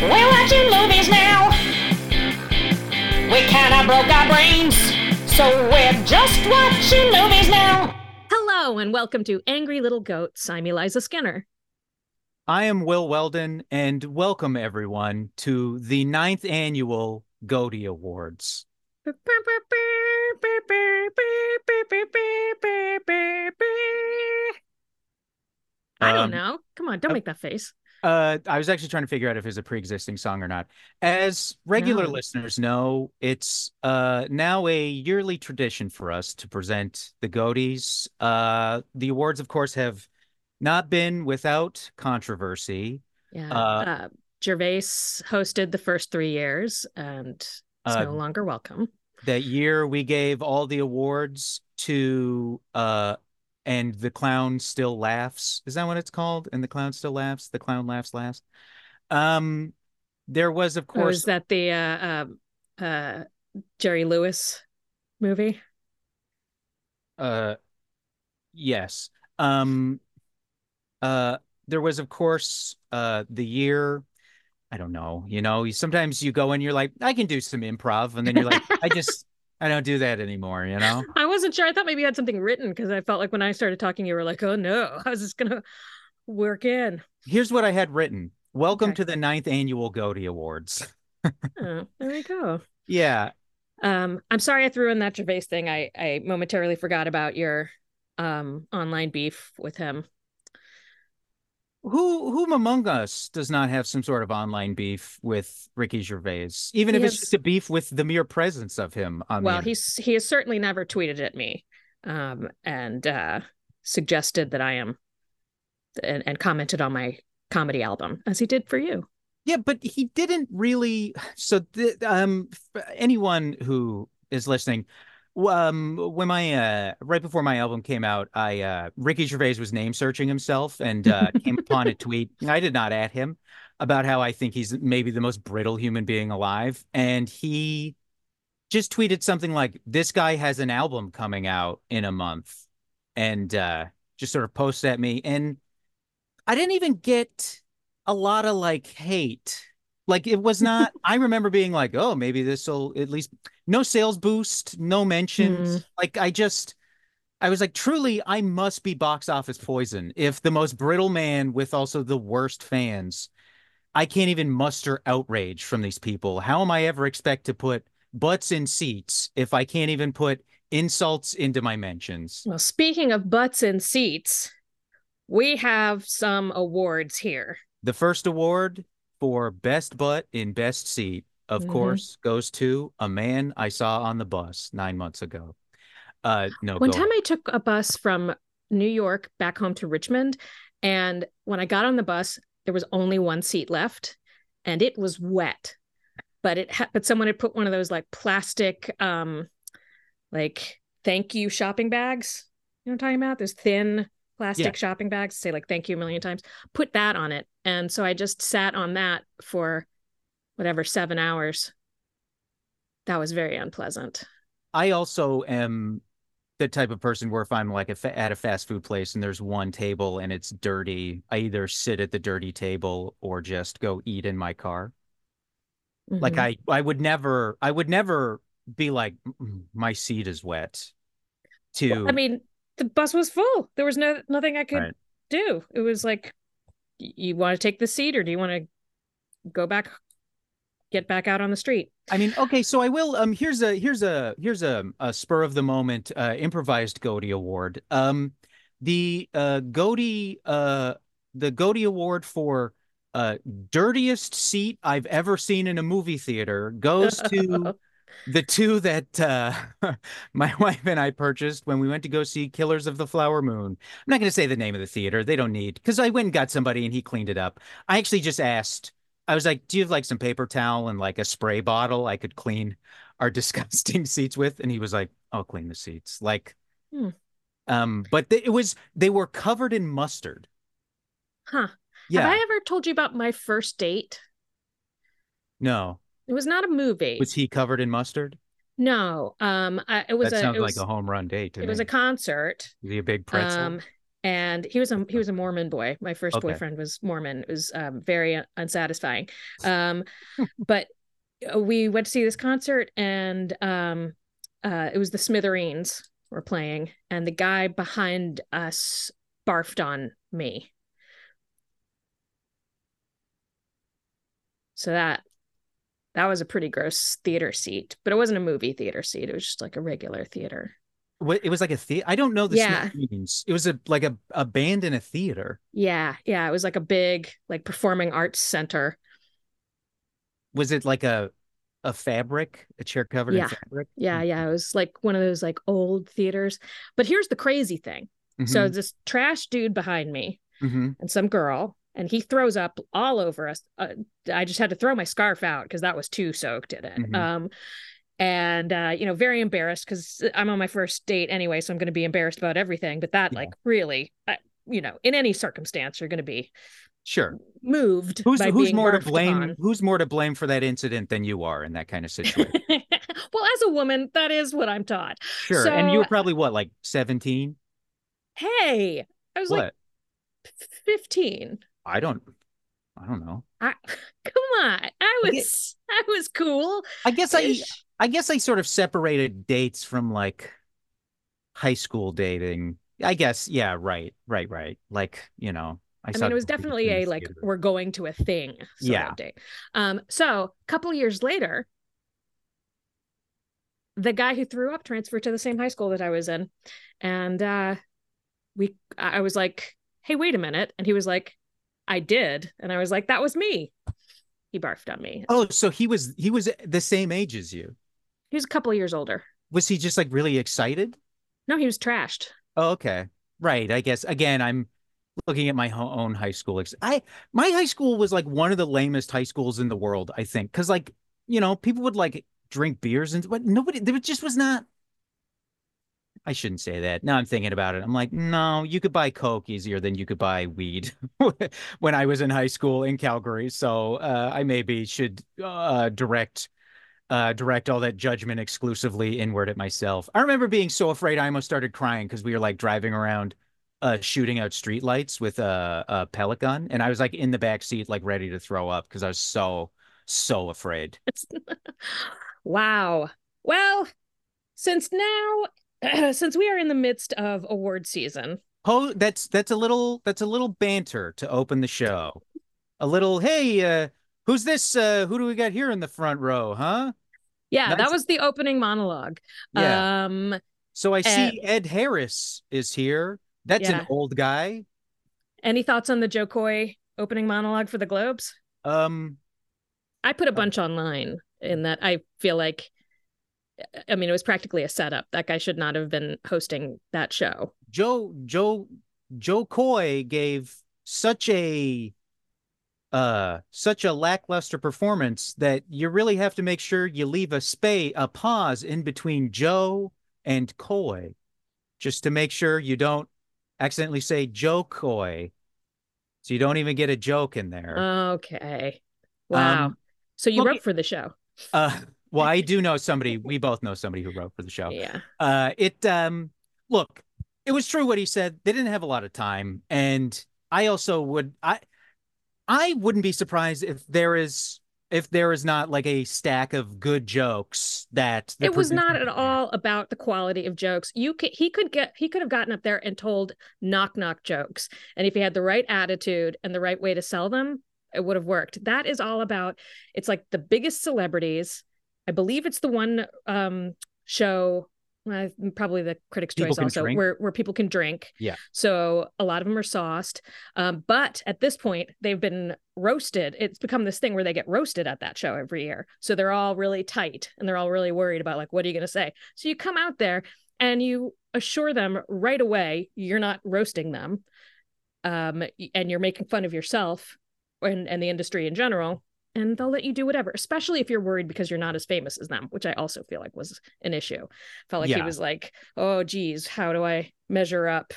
We're watching movies now. We kinda broke our brains, so we're just watching movies now. Hello and welcome to Angry Little Goats. I'm Eliza Skinner. I am Will Weldon, and welcome everyone to the ninth annual Goaty Awards. I don't Um, know. Come on, don't uh, make that face. Uh, I was actually trying to figure out if it's a pre-existing song or not. As regular No. listeners know, it's uh now a yearly tradition for us to present the Goaties. Uh, the awards, of course, have not been without controversy. Yeah. uh, Uh, Gervais hosted the first three years and is Uh, no longer welcome. that year we gave all the awards to uh and the clown still laughs. Is that what it's called? And the clown still laughs? The clown laughs last? Um there was of Or course is that the uh, um, uh, Jerry Lewis movie? uh yes. Um uh there was of course uh the year I don't know you know you sometimes you go and you're like I can do some improv and then you're like I just I don't do that anymore you know I wasn't sure. I thought maybe you had something written because I felt like when I started talking, you were like, oh no, I was just going to work in. here's what I had written welcome Okay. to the ninth annual Goaty Awards Oh, there we go. yeah Um, I'm sorry I threw in that Gervais thing. I I momentarily forgot about your um online beef with him. Who whom among us does not have some sort of online beef with Ricky Gervais, even if He it's just a beef with the mere presence of him on Well, he's he has certainly never tweeted at me, um, and uh, suggested that I am, and, and commented on my comedy album as he did for you. yeah, but he didn't really. So th um, anyone who is listening, um, when my uh right before my album came out, I uh Ricky Gervais was name searching himself and uh came upon a tweet. I did not at him about how I think he's maybe the most brittle human being alive, and he just tweeted something like this guy has an album coming out in a month and uh just sort of posts at me and I didn't even get a lot of like hate. Like it was not I remember being like, "Oh, maybe this will at least no sales boost, no mentions." Mm-hmm. Like I just I was like, truly, I must be box office poison if the most brittle man with also the worst fans, I can't even muster outrage from these people. How am I ever expect to put butts in seats if I can't even put insults into my mentions? Well, speaking of butts in seats, we have some awards here. The first award for best butt in best seat, of Mhm. course, goes to a man I saw on the bus nine months ago. Uh, no, One time. I took a bus from New York back home to Richmond, and when I got on the bus, there was only one seat left, and it was wet. But it ha- but someone had put one of those like plastic um like thank you shopping bags. You know what I'm talking about? Those thin plastic Yeah. shopping bags say like thank you a million times. Put that on it. And so I just sat on that for whatever 7 hours. That was very unpleasant. I also am the type of person where if I'm like a fa- at a fast food place and there's one table and it's dirty, I either sit at the dirty table or just go eat in my car. Like Mhm. I, I would never, I would never be like, "Mm, my seat is wet. To I mean, the bus was full. There was no nothing I could Right. do. It was like, you want to take the seat or do you want to go back, get back out on the street? I mean, okay, so I will. Um, here's a here's a here's a, a spur of the moment uh, improvised Goaty Award. Um, the uh Goaty uh the Goaty Award for uh dirtiest seat I've ever seen in a movie theater goes to the two that uh my wife and I purchased when we went to go see Killers of the Flower Moon. I'm not going to say the name of the theater; they don't need because I went and got somebody and he cleaned it up. I actually just asked. I was like, "Do you have like some paper towel and like a spray bottle I could clean our disgusting seats with?" And he was like, "I'll clean the seats." Like, Hmm. um, but they, it was they were covered in mustard. Huh. Yeah, Have I ever told you about my first date? no, It was not a movie. was he covered in mustard? no. Um, I, it was that a sounds like a home run date to it was a concert. Was he a big pretzel? Um, and he was a he was a Mormon boy. My first Okay. boyfriend was Mormon. It was um, very unsatisfying. Um, but uh, we went to see this concert, and um, uh, it was the Smithereens were playing, and the guy behind us barfed on me. So that that was a pretty gross theater seat, but it wasn't a movie theater seat. It was just like a regular theater. What it was like a theater. I don't know the Yeah. Smithereens. It was a like a, a band in a theater. Yeah, yeah, it was like a big like performing arts center. Was it like a a fabric, a chair covered Yeah. in fabric? Yeah, yeah, it was like one of those like old theaters. But here's the crazy thing. So Mm-hmm. this trash dude behind me Mhm. and some girl and he throws up all over us. Uh, I just had to throw my scarf out because that was too soaked in it. Mhm. Um and uh you know very embarrassed because i'm on my first date anyway so i'm going to be embarrassed about everything but that Yeah. like really uh, you know in any circumstance you're going to be sure. moved Who's who's more to blame? upon. Who's more to blame for that incident than you are in that kind of situation? well as a woman that is what i'm taught Sure. and you So- were probably what, like 17? hey i was like What? 15 I don't I don't know. I, come on i was i was cool I guess I I guess I sort of separated dates from like high school dating. I guess, yeah, right, right, right. Like, you know, I, I mean, it was definitely a like theater. we're going to a thing sort Yeah. of date. Um, so a couple years later, the guy who threw up transferred to the same high school that I was in, and uh, we, I was like, "Hey, wait a minute," and he was like, "I did," and I was like, "That was me." He barfed on me. Oh, so he was he was the same age as you. He was a couple years older. Was he just like really excited? No, he was trashed. Oh, okay. Right. I guess again, I'm looking at my own high school. I my high school was like one of the lamest high schools in the world, I think. Cause like, you know, people would like drink beers and but nobody there just was not I shouldn't say that. Now I'm thinking about it. I'm like, no, you could buy Coke easier than you could buy weed when I was in high school in Calgary. So uh, I maybe should uh, direct uh, direct all that judgment exclusively inward at myself. I remember being so afraid I almost started crying because we were like driving around uh, shooting out streetlights with a, a pellet gun, and I was like in the back seat, like ready to throw up because I was so so afraid. wow. Well, since now, since we are in the midst of award season, Oh, that's that's a little that's a little banter to open the show. A little, hey, uh, who's this? Uh, who do we got here in the front row, huh? yeah, that was the opening monologue. Yeah. Um, So I see Ed Harris is here. That's Yeah. an old guy. any thoughts on the Jo Koy opening monologue for the Globes? Um, I put a bunch online in that I feel like, I mean, it was practically a setup. That guy should not have been hosting that show. Joe Joe Jo Koy gave such a uh such a lackluster performance that you really have to make sure you leave a space a pause in between Joe and Koy just to make sure you don't accidentally say Jo Koy so you don't even get a joke in there. Okay. Wow. Um, so you look, wrote for the show. Uh well I do know somebody we both know somebody who wrote for the show. Yeah. Uh, it um, look, it was true what he said. They didn't have a lot of time, and I also would I, I wouldn't be surprised if there is if there is not like a stack of good jokes that the it was not at all about the quality of jokes. You could he could get he could have gotten up there and told knock knock jokes, and if he had the right attitude and the right way to sell them, it would have worked. That is all about. It's like the biggest celebrities. I believe it's the one um, show. Uh, probably the Critics' Choice also, drink? where where people can drink. Yeah. So a lot of them are sauced, um, but at this point they've been roasted. It's become this thing where they get roasted at that show every year. So they're all really tight and they're all really worried about like, what are you going to say? So you come out there and you assure them right away you're not roasting them, um, and you're making fun of yourself and and the industry in general. And they'll let you do whatever, especially if you're worried because you're not as famous as them, which I also feel like was an issue. Felt like he was like, "Oh, geez, how do I measure up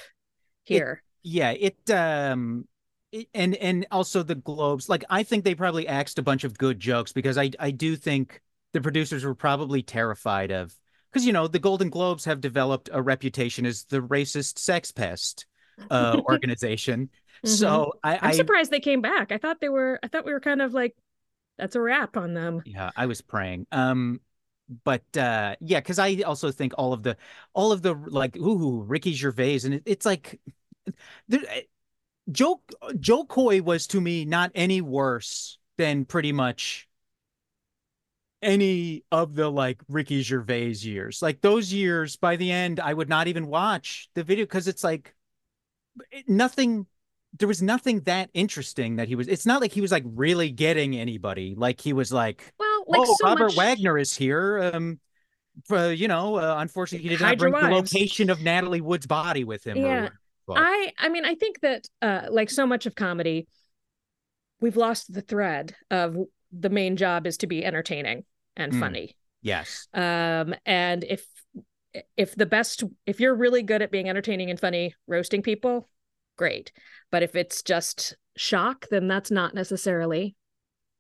here?" Yeah, it um it, and and also the Globes. Like I think they probably axed a bunch of good jokes because I I do think the producers were probably terrified of because you know the Golden Globes have developed a reputation as the racist sex pest. uh, organization. So I, I'm I surprised they came back. I thought they were. I thought we were kind of like, that's a wrap on them. yeah, I was praying. Um, but uh, yeah, because I also think all of the all of the like, ooh, Ricky Gervais, and it, it's like, there, Joe Jo Koy was to me not any worse than pretty much any of the like Ricky Gervais years. Like those years, by the end, I would not even watch the video because it's like it- nothing. There was nothing that interesting that he was. It's not like he was like really getting anybody. Like he was like, Well, like oh, so Robert much. Wagner is here. Um, for, you know, uh, unfortunately, he did not bring the location of Natalie Wood's body with him. Yeah. I I mean I think that uh like so much of comedy we've lost the thread of the main job is to be entertaining and Mm. funny. yes, Um and if if the best if you're really good at being entertaining and funny roasting people, great. But if it's just shock, then that's not necessarily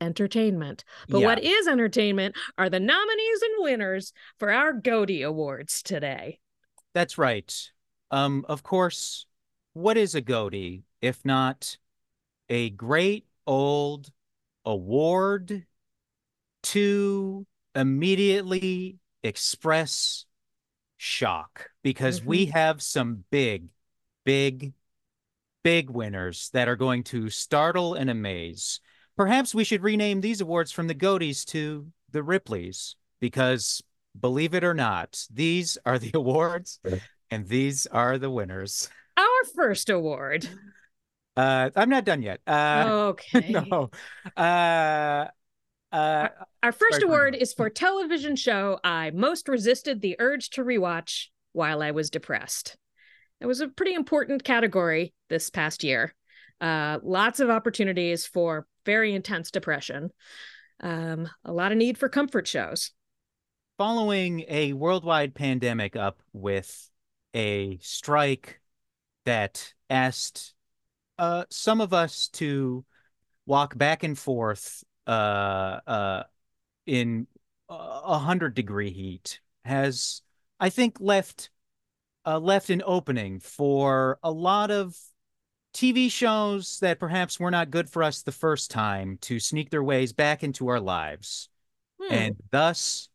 entertainment. But Yeah. what is entertainment are the nominees and winners for our Goaty Awards today. That's right. Um, of course, what is a goatee if not a great old award to immediately express shock? Because we have some big, big, big winners that are going to startle and amaze. Perhaps we should rename these awards from the Goaties to the Ripleys, because believe it or not, these are the awards and these are the winners. Our first award. Uh, I'm not done yet. Uh, okay. no. Uh, uh, Our first Sorry, award is for television show I most resisted the urge to rewatch while I was depressed. It was a pretty important category this past year. Uh, lots of opportunities for very intense depression. Um, a lot of need for comfort shows. following a worldwide pandemic up with a strike that asked uh, some of us to walk back and forth uh, uh, in a hundred degree heat has, I think, left uh, left an opening for a lot of TV shows that perhaps were not good for us the first time to sneak their ways back into our lives. Hmm. And thus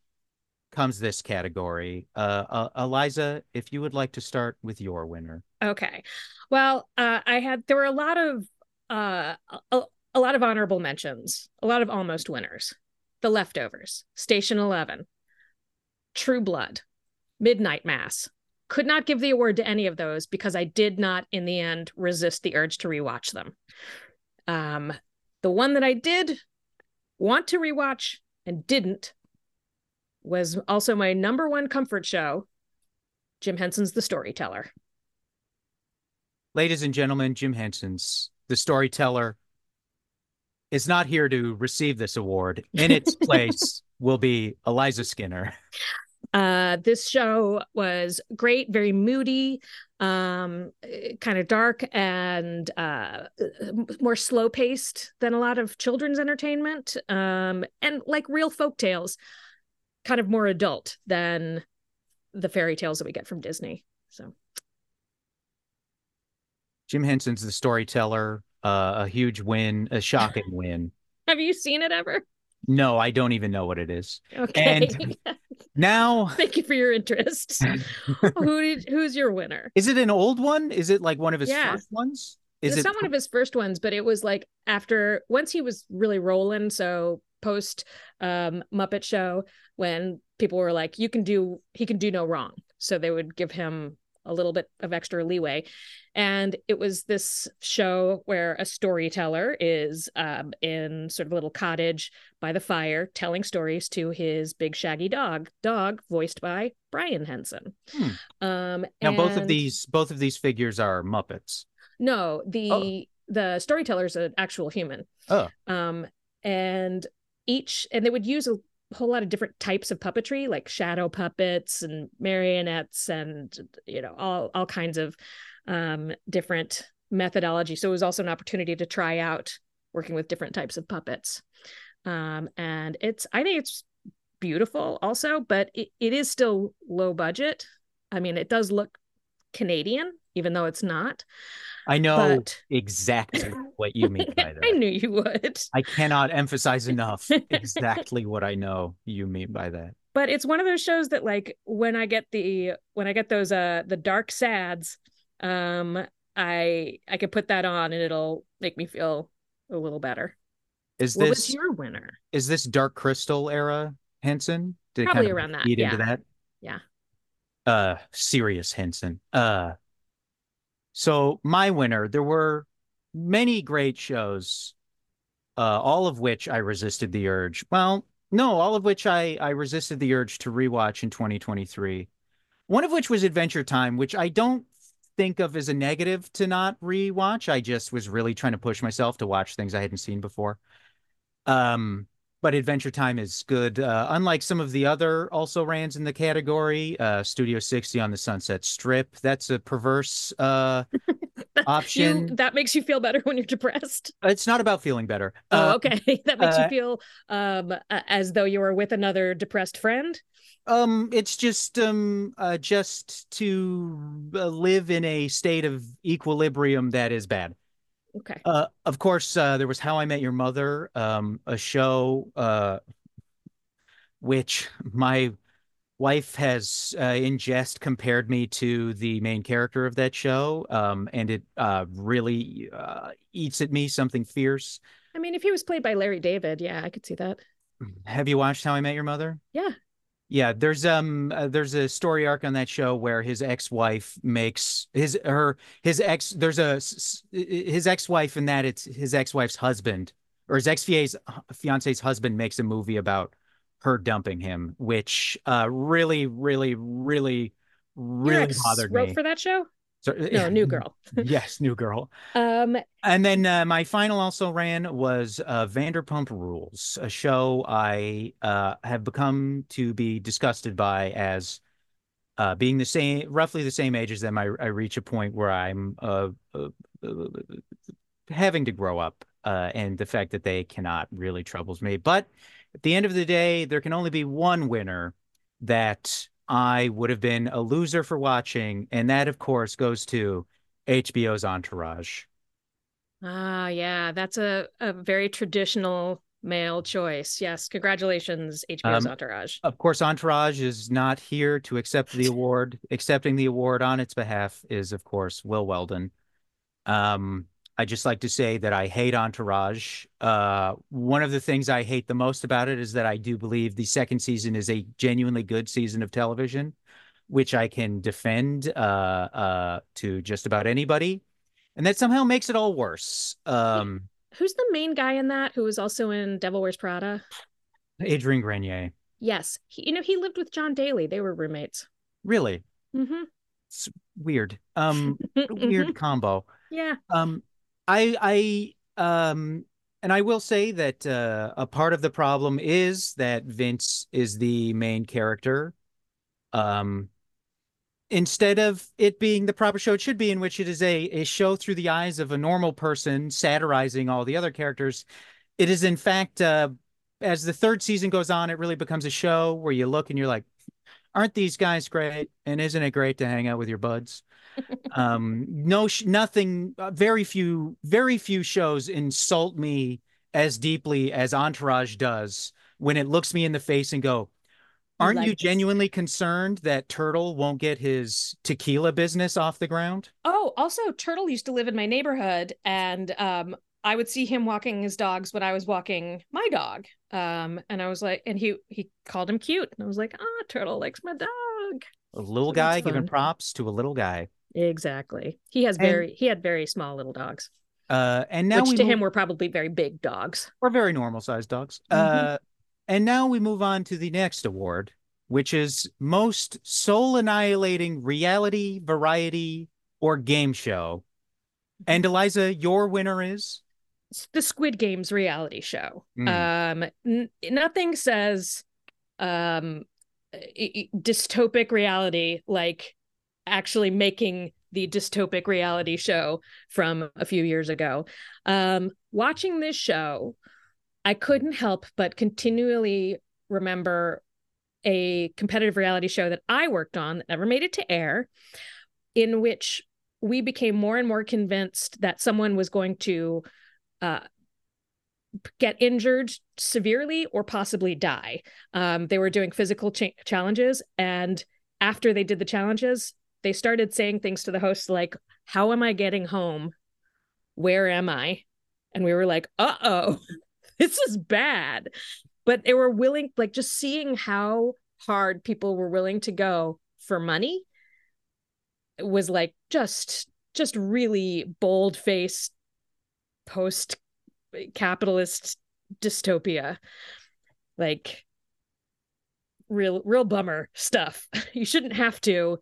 comes this category. Uh, uh, Eliza, if you would like to start with your winner. Okay. Well, uh, I had there were a lot of uh, a, a lot of honorable mentions, a lot of almost winners. The Leftovers, Station Eleven, True Blood, Midnight Mass. Could not give the award to any of those because I did not, in the end, resist the urge to rewatch them. Um, the one that I did want to rewatch and didn't was also my number one comfort show, Jim Henson's The Storyteller. Ladies and gentlemen, Jim Henson's The Storyteller is not here to receive this award. In its place will be Eliza Skinner. Uh, this show was great, very moody, um, kind of dark and uh, more slow paced than a lot of children's entertainment, um, and like real folk tales, kind of more adult than the fairy tales that we get from Disney. So Jim Henson's The Storyteller, uh, a huge win, a shocking win. have you seen it ever? No, I don't even know what it is. Okay. Now, Thank you for your interest. Who did, who's your winner? is it an old one? Is it like one of his Yeah. first ones? Is it's it not one of his first ones, but it was like after once he was really rolling. So post um, Muppet Show, when people were like, "You can do, he can do no wrong," so they would give him a little bit of extra leeway. And it was this show where a storyteller is um, in sort of a little cottage by the fire, telling stories to his big shaggy dog, dog voiced by Brian Henson. Hmm. Um, now both of these both of these figures are Muppets. no, the the storyteller is an actual human. Oh. Um, and each and they would use a whole lot of different types of puppetry, like shadow puppets and marionettes, and you know all all kinds of um different methodology. So it was also an opportunity to try out working with different types of puppets. Um, and it's I think it's beautiful also, but it, it is still low budget. I mean, it does look Canadian, even though it's not. I know But exactly what you mean by that. I knew you would. I cannot emphasize enough exactly what I know you mean by that. But it's one of those shows that like when I get the when I get those uh the dark sads, um I I could put that on and it'll make me feel a little better. Is What this was your winner? is this Dark Crystal era Henson? Did Probably kind of around that, feed into that? Yeah. Uh, serious Henson. Uh, so my winner, there were many great shows, uh, all of which I resisted the urge. Well, no, all of which I I resisted the urge to rewatch in 2023. One of which was Adventure Time, which I don't think of as a negative to not rewatch. I just was really trying to push myself to watch things I hadn't seen before. Um, but Adventure Time is good. Uh, unlike some of the other also rans in the category, uh, Studio 60 on the Sunset Strip. That's a perverse uh, option. You, that makes you feel better when you're depressed. It's not about feeling better. Oh, Uh, okay. that makes uh, you feel um as though you were with another depressed friend. Um, it's just um, uh, just to uh, live in a state of equilibrium that is bad. Okay. Uh, of course, uh, there was How I Met Your Mother, um, a show uh, which my wife has uh, in jest compared me to the main character of that show, um, and it uh, really uh, eats at me something fierce. I mean, if he was played by Larry David, yeah, I could see that. Have you watched How I Met Your Mother? Yeah. Yeah, there's um uh, there's a story arc on that show where his ex-wife makes his her his ex there's a his ex-wife in that it's his ex-wife's husband or his ex-fiance's fiance's husband makes a movie about her dumping him, which uh really really really Your really ex bothered wrote me. for that show? So, No, New Girl. yes, New Girl. Um, And then uh, my final also ran was uh, Vanderpump Rules, a show I uh, have become to be disgusted by as uh, being the same, roughly the same age as them. I, I reach a point where I'm uh, uh, uh, having to grow up, uh, and the fact that they cannot really troubles me. But at the end of the day, there can only be one winner that I would have been a loser for watching, and that, of course, goes to HBO's Entourage. ah, yeah, that's a, a very traditional male choice. Yes, congratulations, HBO's Um, Entourage. Of course, Entourage is not here to accept the award. Accepting the award on its behalf is, of course, Will Weldon. Um, I just like to say that I hate Entourage. Uh, one of the things I hate the most about it is that I do believe the second season is a genuinely good season of television, which I can defend uh, uh, to just about anybody, and that somehow makes it all worse. Um, Who's the main guy in that who was also in Devil Wears Prada? Adrian Grenier, Yes, he, you know he lived with John Daly. They were roommates. really Mm-hmm. it's weird. Um, weird combo. Yeah. Um, I I um and I will say that uh, a part of the problem is that Vince is the main character. Um, instead of it being the proper show it should be, in which it is a a show through the eyes of a normal person satirizing all the other characters, it is in fact uh, as the third season goes on, it really becomes a show where you look and you're like, aren't these guys great? And isn't it great to hang out with your buds? Um no sh- nothing uh, very few very few shows insult me as deeply as entourage does when it looks me in the face and go aren't like you this. genuinely concerned that turtle won't get his tequila business off the ground Oh, also, Turtle used to live in my neighborhood, and um, I would see him walking his dogs when I was walking my dog. Um, and I was like, and he he called him cute, and I was like, ah, Turtle likes my dog. a little So guy giving props to a little guy Exactly. He has And- very he had very small little dogs, uh and now which we to move- him were probably very big dogs. or very normal sized dogs. Mhm. Uh, and now we move on to the next award, which is most soul annihilating reality, variety, or game show. And Eliza, your winner is the Squid Games reality show. Mm. Um, n- nothing says um dystopic reality like actually making the dystopic reality show from a few years ago. Um, watching this show, I couldn't help but continually remember a competitive reality show that I worked on that never made it to air. in which we became more and more convinced that someone was going to uh, get injured severely or possibly die. Um, they were doing physical cha- challenges, and after they did the challenges, they started saying things to the host like, "How am I getting home? Where am I?" And we were like, "Uh oh, this is bad." But they were willing, like, just seeing how hard people were willing to go for money was like just just really bold faced post capitalist dystopia like real real bummer stuff you shouldn't have to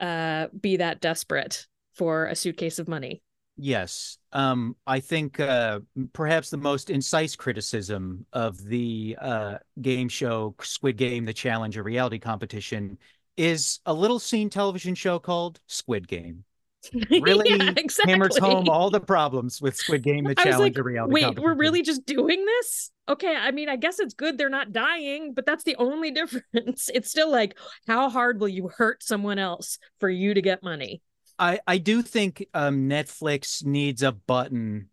uh be that desperate for a suitcase of money Yes. Um, I think uh, perhaps the most incisive criticism of the uh, game show Squid Game, the challenge, a reality competition, is a little seen television show called Squid Game. Really yeah, exactly. hammers home all the problems with Squid Game, the challenge, like, reality wait we're really just doing this okay i mean i guess it's good they're not dying but that's the only difference it's still like how hard will you hurt someone else for you to get money I I do think um Netflix needs a button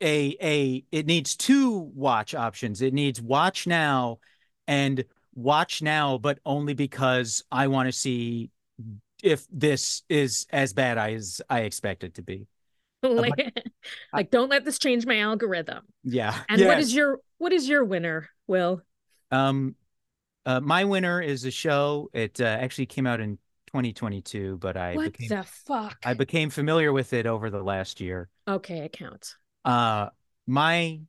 a a it needs two watch options. It needs watch now and watch now but only because I want to see if this is as bad as I expect it to be. like, like don't let this change my algorithm Yeah. and what Yes. is your what is your winner will um uh my winner is a show. It uh, actually came out in 2022, but I what became the fuck I became familiar with it over the last year. okay it counts Uh, my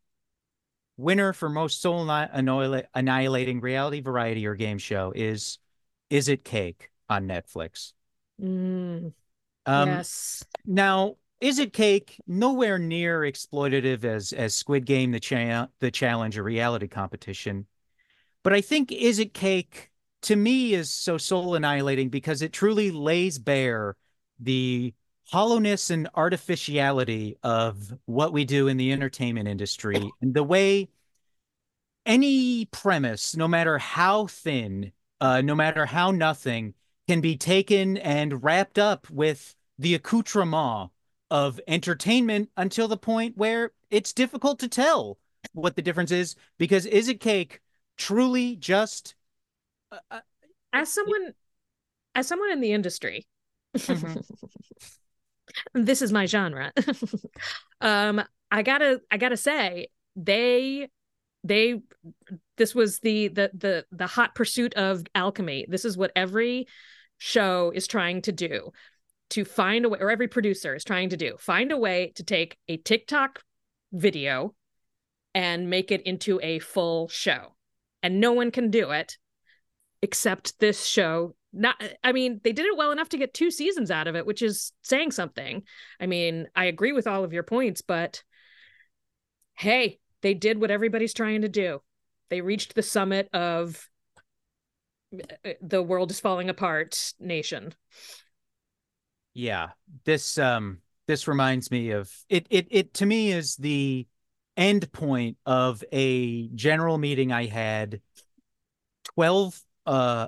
winner for most soul annihila- annihilating reality variety or game show is Is It Cake on Netflix. Mm, Um, yes. Now, Is It Cake nowhere near exploitative as as Squid Game, the cha- the challenge, a reality competition, but I think Is It Cake to me is so soul annihilating because it truly lays bare the hollowness and artificiality of what we do in the entertainment industry and the way any premise, no matter how thin, uh, no matter how nothing, can be taken and wrapped up with the accoutrement of entertainment until the point where it's difficult to tell what the difference is because is it cake truly just uh, uh, as someone as someone in the industry Mhm. this is my genre um i gotta i gotta say they they this was the the the the hot pursuit of alchemy this is what every show is trying to do to find a way or every producer is trying to do find a way to take a tiktok video and make it into a full show. And no one can do it except this show. Not i mean they did it well enough to get two seasons out of it which is saying something. I mean i agree with all of your points but hey they did what everybody's trying to do. They reached the summit of the world is falling apart nation Yeah, this um this reminds me of it it it to me is the end point of a general meeting I had 12 uh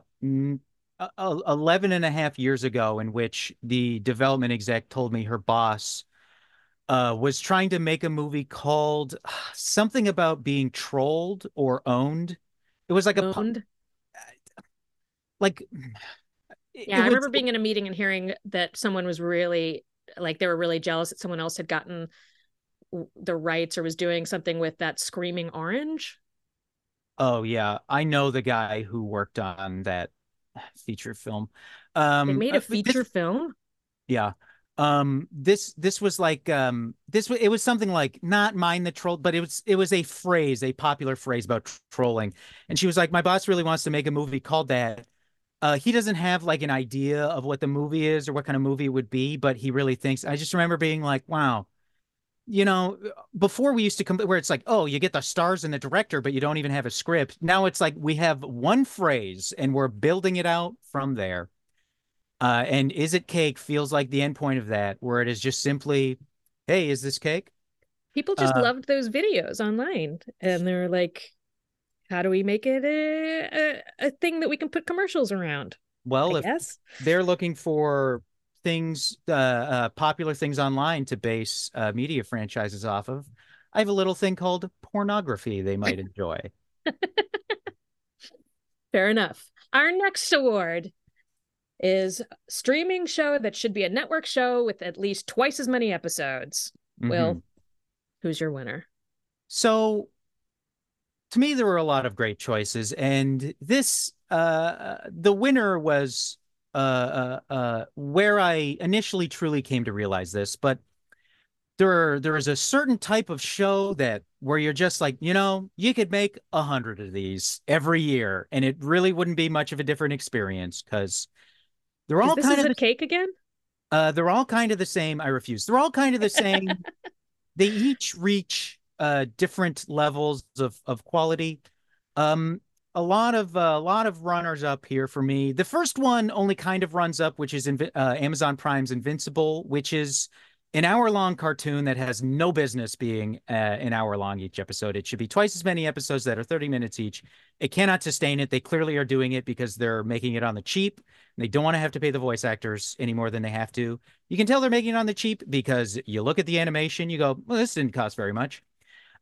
uh, uh, 11 and a half years ago in which the development exec told me her boss uh was trying to make a movie called uh, something about being trolled or owned. It was like a owned like yeah it i remember being in a meeting and hearing that someone was really like they were really jealous that someone else had gotten the rights or was doing something with that screaming orange Oh yeah, I know the guy who worked on that feature film. Um, they made uh, a this- feature film yeah. Um, this this was like um this wa- it was something like not mind the troll, but it was it was a phrase, a popular phrase about tr- trolling. And she was like, my boss really wants to make a movie called that. Uh, he doesn't have like an idea of what the movie is or what kind of movie it would be, but he really thinks. I just remember being like, wow, you know, before we used to come where it's like, oh, you get the stars and the director, but you don't even have a script. Now it's like we have one phrase and we're building it out from there. Uh, and is it cake feels like the end point of that, where it is just simply, hey, is this cake? people just Uh, loved those videos online and they were like how do we make it a, a, a thing that we can put commercials around Well, i if guess they're looking for things, uh, uh, popular things online to base uh, media franchises off of, I have a little thing called pornography they might enjoy. Fair enough. Our next award is streaming show that should be a network show with at least twice as many episodes. Mhm. Will, who's your winner? So to me, there were a lot of great choices, and this uh the winner was uh uh, uh where I initially truly came to realize this, but there there is a certain type of show that where you're just like, you know, you could make a hundred of these every year, and it really wouldn't be much of a different experience because they're all this kind is of a cake again? uh, they're all kind of the same. I refuse. They're all kind of the same. they each reach uh, different levels of of quality. Um, a lot of uh, a lot of runners up here for me. The first one only kind of runs up, which is Invi- uh, Amazon Prime's Invincible, which is an hour long cartoon that has no business being uh, an hour long each episode. It should be twice as many episodes that are 30 minutes each. It cannot sustain it. They clearly are doing it because they're making it on the cheap. They don't want to have to pay the voice actors any more than they have to. You can tell they're making it on the cheap because you look at the animation, you go, well, this didn't cost very much.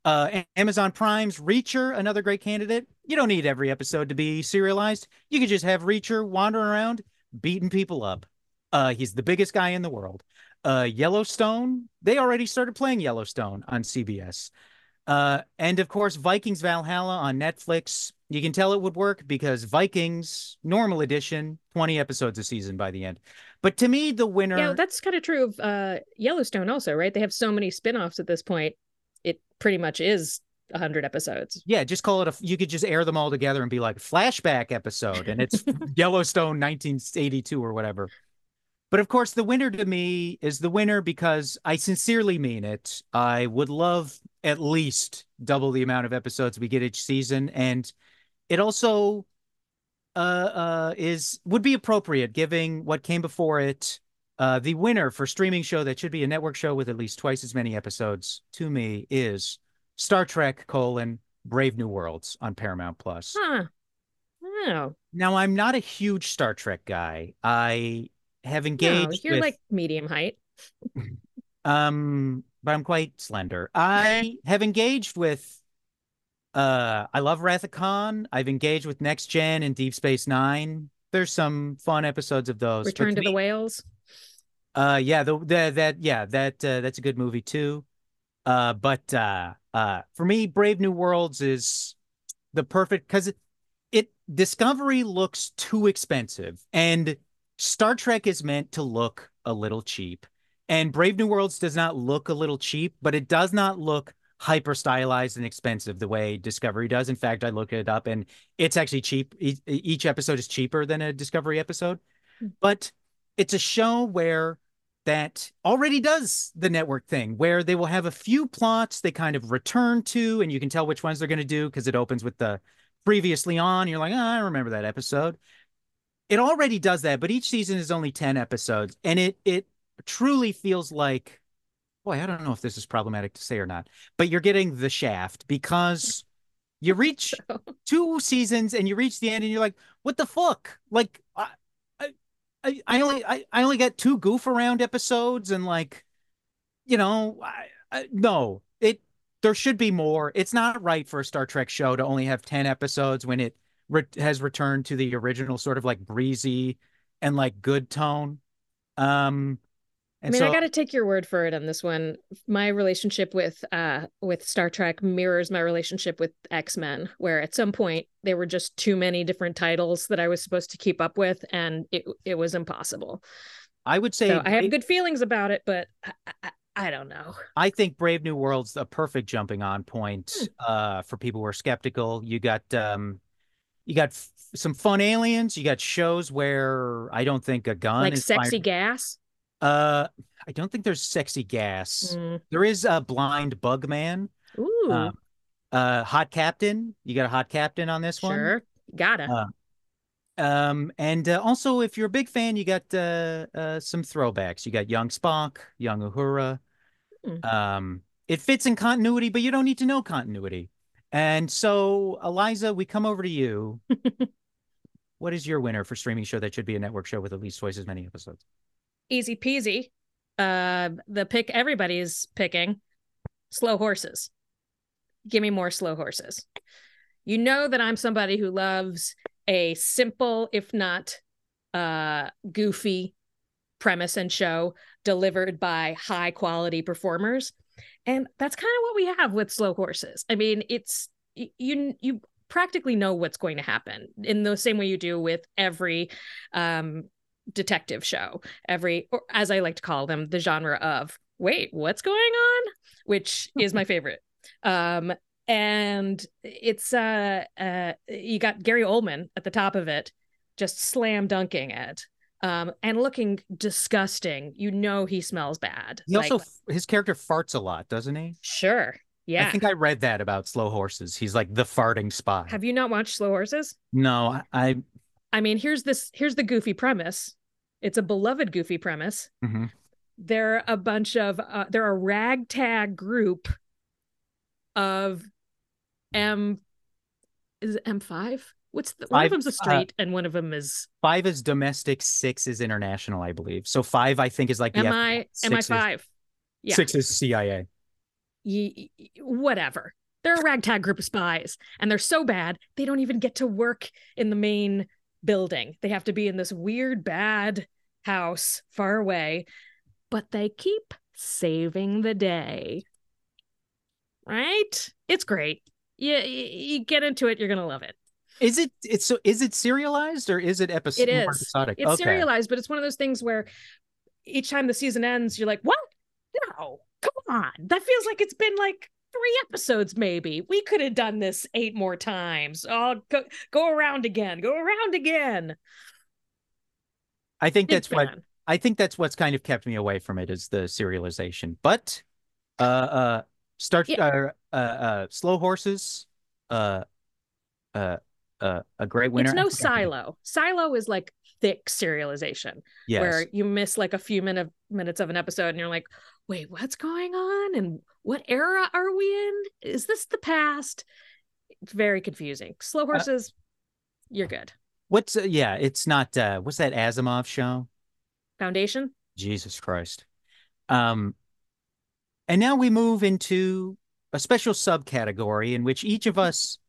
Uh, Amazon Prime's Reacher, another great candidate. You don't need every episode to be serialized. You could just have Reacher wandering around, beating people up. Uh, he's the biggest guy in the world. Uh, Yellowstone, they already started playing Yellowstone on CBS. Uh, and of course, Vikings Valhalla on Netflix. You can tell it would work because Vikings, normal edition, 20 episodes a season by the end. But to me, the winner. Yeah, that's kind of true of uh, Yellowstone also, right? They have so many spin-offs at this point. Pretty much is 100 episodes. Yeah, just call it a. You could just air them all together and be like flashback episode, and it's Yellowstone 1982 or whatever. But of course, the winner to me is the winner because I sincerely mean it. I would love at least double the amount of episodes we get each season, and it also uh, uh, is would be appropriate giving what came before it. Uh, the winner for streaming show that should be a network show with at least twice as many episodes to me is Star Trek: colon Brave New Worlds on Paramount Plus. Huh. Oh, Now, I'm not a huge Star Trek guy. I have no, engaged you're with like medium height. um, but I'm quite slender. I have engaged with uh I love Wrath of Khan. I've engaged with Next Gen and Deep Space Nine. There's some fun episodes of those. Return to the me- Whales. Uh yeah, the, the that yeah, that uh, that's a good movie too. Uh but uh uh for me Brave New Worlds is the perfect cuz it, it Discovery looks too expensive and Star Trek is meant to look a little cheap. And Brave New Worlds does not look a little cheap, but it does not look hyper stylized and expensive the way Discovery does. In fact, I looked it up and it's actually cheap. E- Each episode is cheaper than a Discovery episode. Hmm. But it's a show where that already does the network thing where they will have a few plots they kind of return to and you can tell which ones they're going to do because it opens with the previously on you're like oh, i remember that episode. It already does that but each season is only 10 episodes and it it truly feels like boy i don't know if this is problematic to say or not but you're getting the shaft because you reach two seasons and you reach the end and you're like what the fuck? Like I, I, only I, I only got two goof around episodes and like you know I, I, no it there should be more. It's not right for a star trek show to only have 10 episodes when it re- has returned to the original sort of like breezy and like good tone. Um I mean, so I got to take your word for it on this one. My relationship with uh with Star Trek mirrors my relationship with X-Men, where at some point there were just too many different titles that I was supposed to keep up with and it it was impossible. I would say So I have good feelings about it, but I, I, I don't know. I think Brave New World's a perfect jumping on point Hmm. uh, for people who are skeptical. You got um, you got f- some fun aliens. You got shows where I don't think a gun Like is sexy fired- gas. Uh, I don't think there's sexy gas. Mm. There is a blind bug man. Ooh, Uh, uh, hot captain. You got a hot captain on this one. sure. Gotta. Uh, Um, and uh, also, if you're a big fan, you got uh, uh, some throwbacks. You got young Spock, young Uhura. Hmm. Um, it fits in continuity, but you don't need to know continuity. And so, Eliza, we come over to you. what is your winner for streaming show that should be a network show with at least twice as many episodes? Easy peasy. Uh, the pick everybody's picking slow horses. Give me more slow horses. You know that I'm somebody who loves a simple, if not uh, goofy premise and show delivered by high quality performers. And that's kind of what we have with slow horses. I mean, it's you you practically know what's going to happen in the same way you do with every um, detective show, every or as I like to call them, the genre of wait, what's going on, which is my favorite. Um, and it's uh, uh you got Gary Oldman at the top of it, just slam dunking it um, and looking disgusting. You know he smells bad. He like, also his character farts a lot, doesn't he? Sure. Yeah. I think I read that about slow horses. He's like the farting spy. Have you not watched Slow Horses? No, I I mean, here's this here's the goofy premise. It's a beloved goofy premise. Mm-hmm. They're a bunch of uh, they're a ragtag group of M is it M5? What's the, one of them's a street uh, and one of them is five is domestic, six is international, I believe. So five, I think, is like the am I am I five? yeah. Six is CIA. Y- whatever. They're a ragtag group of spies, and they're so bad they don't even get to work in the main building. They have to be in this weird, bad house far away, but they keep saving the day. Right? It's great. You, you get into it, you're gonna love it. Is it it's so is it serialized or is it episodic? it is. episodic? It's okay. serialized, but it's one of those things where each time the season ends, you're like, what? No, come on. That feels like it's been like three episodes, maybe. We could have done this eight more times. Oh, go, go around again, go around again. I think that's what I think that's what's kind of kept me away from it is the serialization. But uh uh start yeah. uh, uh uh slow horses uh uh a, a great winner. It's no silo. Silo is like thick serialization yes. where you miss like a few minute, minutes of an episode and you're like, wait, what's going on? And what era are we in? Is this the past? It's very confusing. Slow uh, horses, uh, you're good. What's uh, yeah, it's not uh what's that Asimov show? Foundation? Jesus Christ. Um and now we move into a special subcategory in which each of us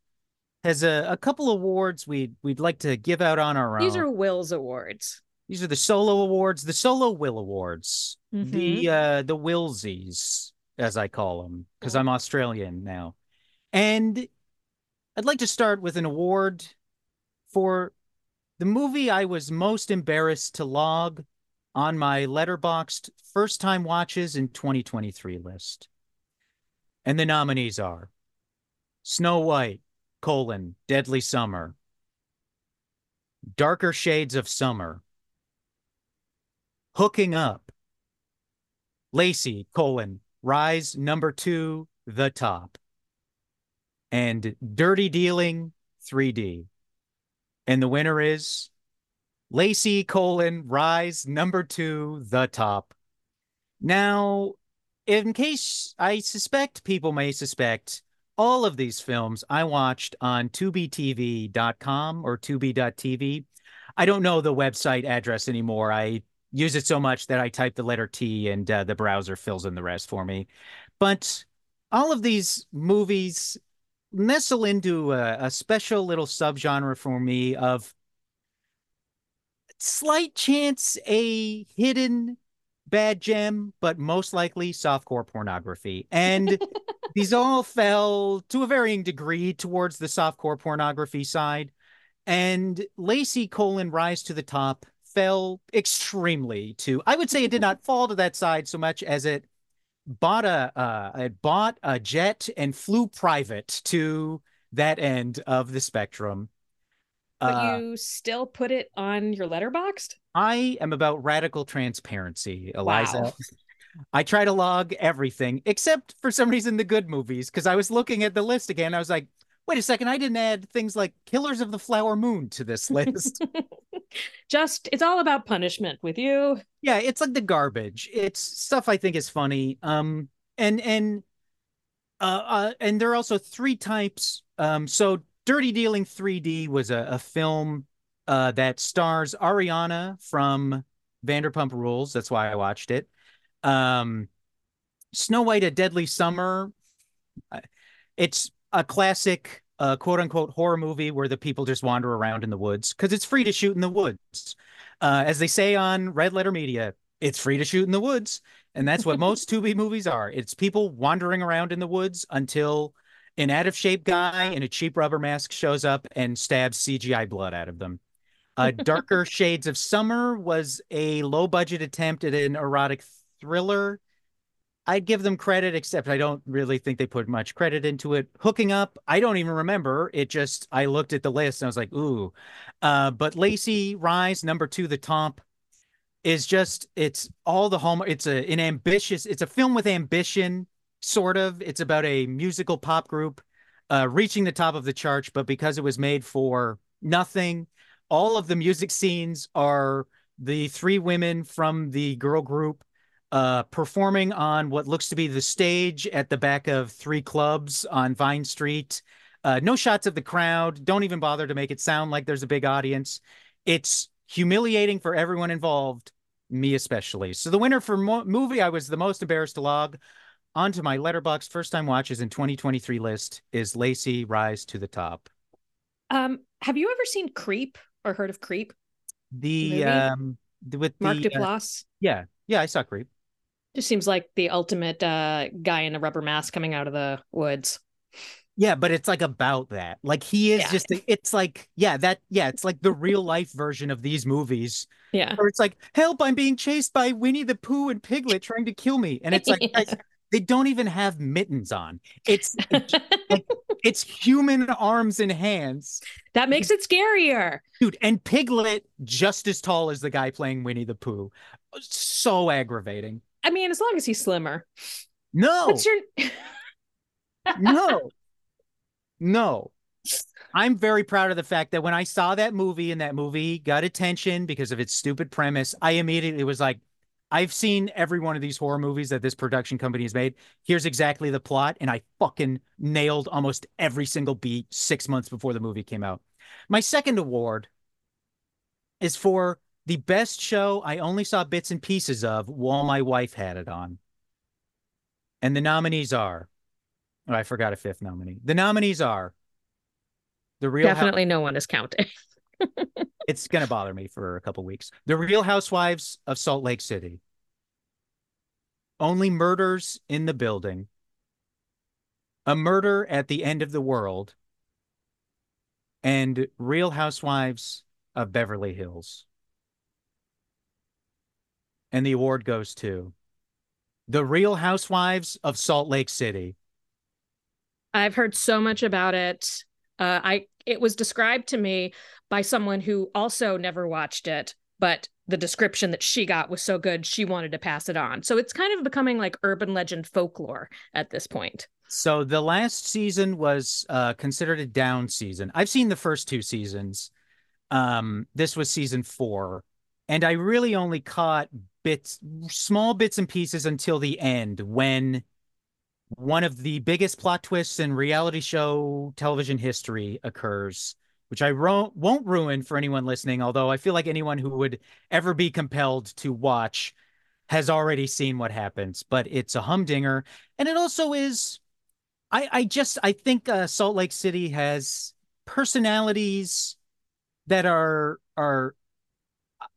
has a, a couple awards we'd we'd like to give out on our These own. These are Will's awards. These are the solo awards, the solo Will awards, mm-hmm. the uh the Willsies, as I call them, because I'm Australian now. And I'd like to start with an award for the movie I was most embarrassed to log on my Letterboxd first time watches in 2023 list. And the nominees are Snow White, colon, Deadly Summer, Darker Shades of Summer, Hooking Up, Lacey, colon, Rise number two, The Top, and Dirty Dealing 3D. And the winner is Lacey, colon, Rise number two, The Top. Now, in case I suspect people may suspect, all of these films I watched on tubitv.com or tubi.tv. I don't know the website address anymore. I use it so much that I type the letter T and uh, the browser fills in the rest for me. But all of these movies nestle into a, a special little subgenre for me of slight chance a hidden bad gem, but most likely softcore pornography. And these all fell to a varying degree towards the softcore pornography side. And Lacey colon rise to the top fell extremely to I would say it did not fall to that side so much as it bought a uh, it bought a jet and flew private to that end of the spectrum. But uh, you still put it on your Letterboxd? I am about radical transparency, Eliza. Wow. I try to log everything except for some reason the good movies because I was looking at the list again. I was like, wait a second, I didn't add things like Killers of the Flower Moon to this list. Just it's all about punishment with you. Yeah, it's like the garbage. It's stuff I think is funny. Um and and uh, uh and there are also three types. Um so Dirty Dealing 3D was a, a film uh that stars Ariana from Vanderpump Rules. That's why I watched it. Um, Snow White: A Deadly Summer. It's a classic, uh, quote unquote, horror movie where the people just wander around in the woods because it's free to shoot in the woods. Uh, as they say on Red Letter Media, it's free to shoot in the woods. And that's what most Tubi movies are. It's people wandering around in the woods until an out of shape guy in a cheap rubber mask shows up and stabs CGI blood out of them. Uh, Darker Shades of Summer was a low budget attempt at an erotic thriller. I'd give them credit, except I don't really think they put much credit into it. Hooking up, I don't even remember. It just, I looked at the list and I was like, ooh. Uh, but Lacey Rise, number two, The Top, is just, it's all the home. It's a, an ambitious, it's a film with ambition, sort of. It's about a musical pop group uh, reaching the top of the charts, but because it was made for nothing, all of the music scenes are the three women from the girl group uh, performing on what looks to be the stage at the back of three clubs on Vine Street. Uh, no shots of the crowd. Don't even bother to make it sound like there's a big audience. It's humiliating for everyone involved, me especially. So the winner for mo- movie I was the most embarrassed to log onto my Letterboxd first time watches in 2023 list is Lacey Rise to the Top. Um, have you ever seen Creep or heard of Creep? The Movie? um with Mark the uh, Duplass. yeah yeah I saw Creep. Just seems like the ultimate uh, guy in a rubber mask coming out of the woods. Yeah, but it's like about that. Like he is Yeah. just it's like yeah, that yeah, it's like the real life version of these movies Yeah. where it's like, "Help, I'm being chased by Winnie the Pooh and Piglet trying to kill me." And it's like guys, they don't even have mittens on. It's it's human arms and hands. that makes it scarier. Dude, and Piglet just as tall as the guy playing Winnie the Pooh. So aggravating. I mean, as long as he's slimmer. No. What's your no. No. I'm very proud of the fact that when I saw that movie and that movie got attention because of its stupid premise, I immediately was like, I've seen every one of these horror movies that this production company has made. Here's exactly the plot. And I fucking nailed almost every single beat six months before the movie came out. My second award is for the best show I only saw bits and pieces of while my wife had it on. And the nominees are, oh, I forgot a fifth nominee. The nominees are The Real definitely no one is counting. it's going to bother me for a couple weeks. The Real Housewives of Salt Lake City. Only murders in the building. A murder at the end of the world. And Real Housewives of Beverly Hills. And the award goes to The Real Housewives of Salt Lake City. I've heard so much about it. Uh, I it was described to me by someone who also never watched it, but the description that she got was so good she wanted to pass it on. So it's kind of becoming like urban legend folklore at this point. So the last season was uh, considered a down season. I've seen the first two seasons. Um, this was season four, and I really only caught bits, small bits and pieces until the end when one of the biggest plot twists in reality show television history occurs, which I ro- won't ruin for anyone listening, although I feel like anyone who would ever be compelled to watch has already seen what happens. But it's a humdinger, and it also is. I I just I think uh, Salt Lake City has personalities that are are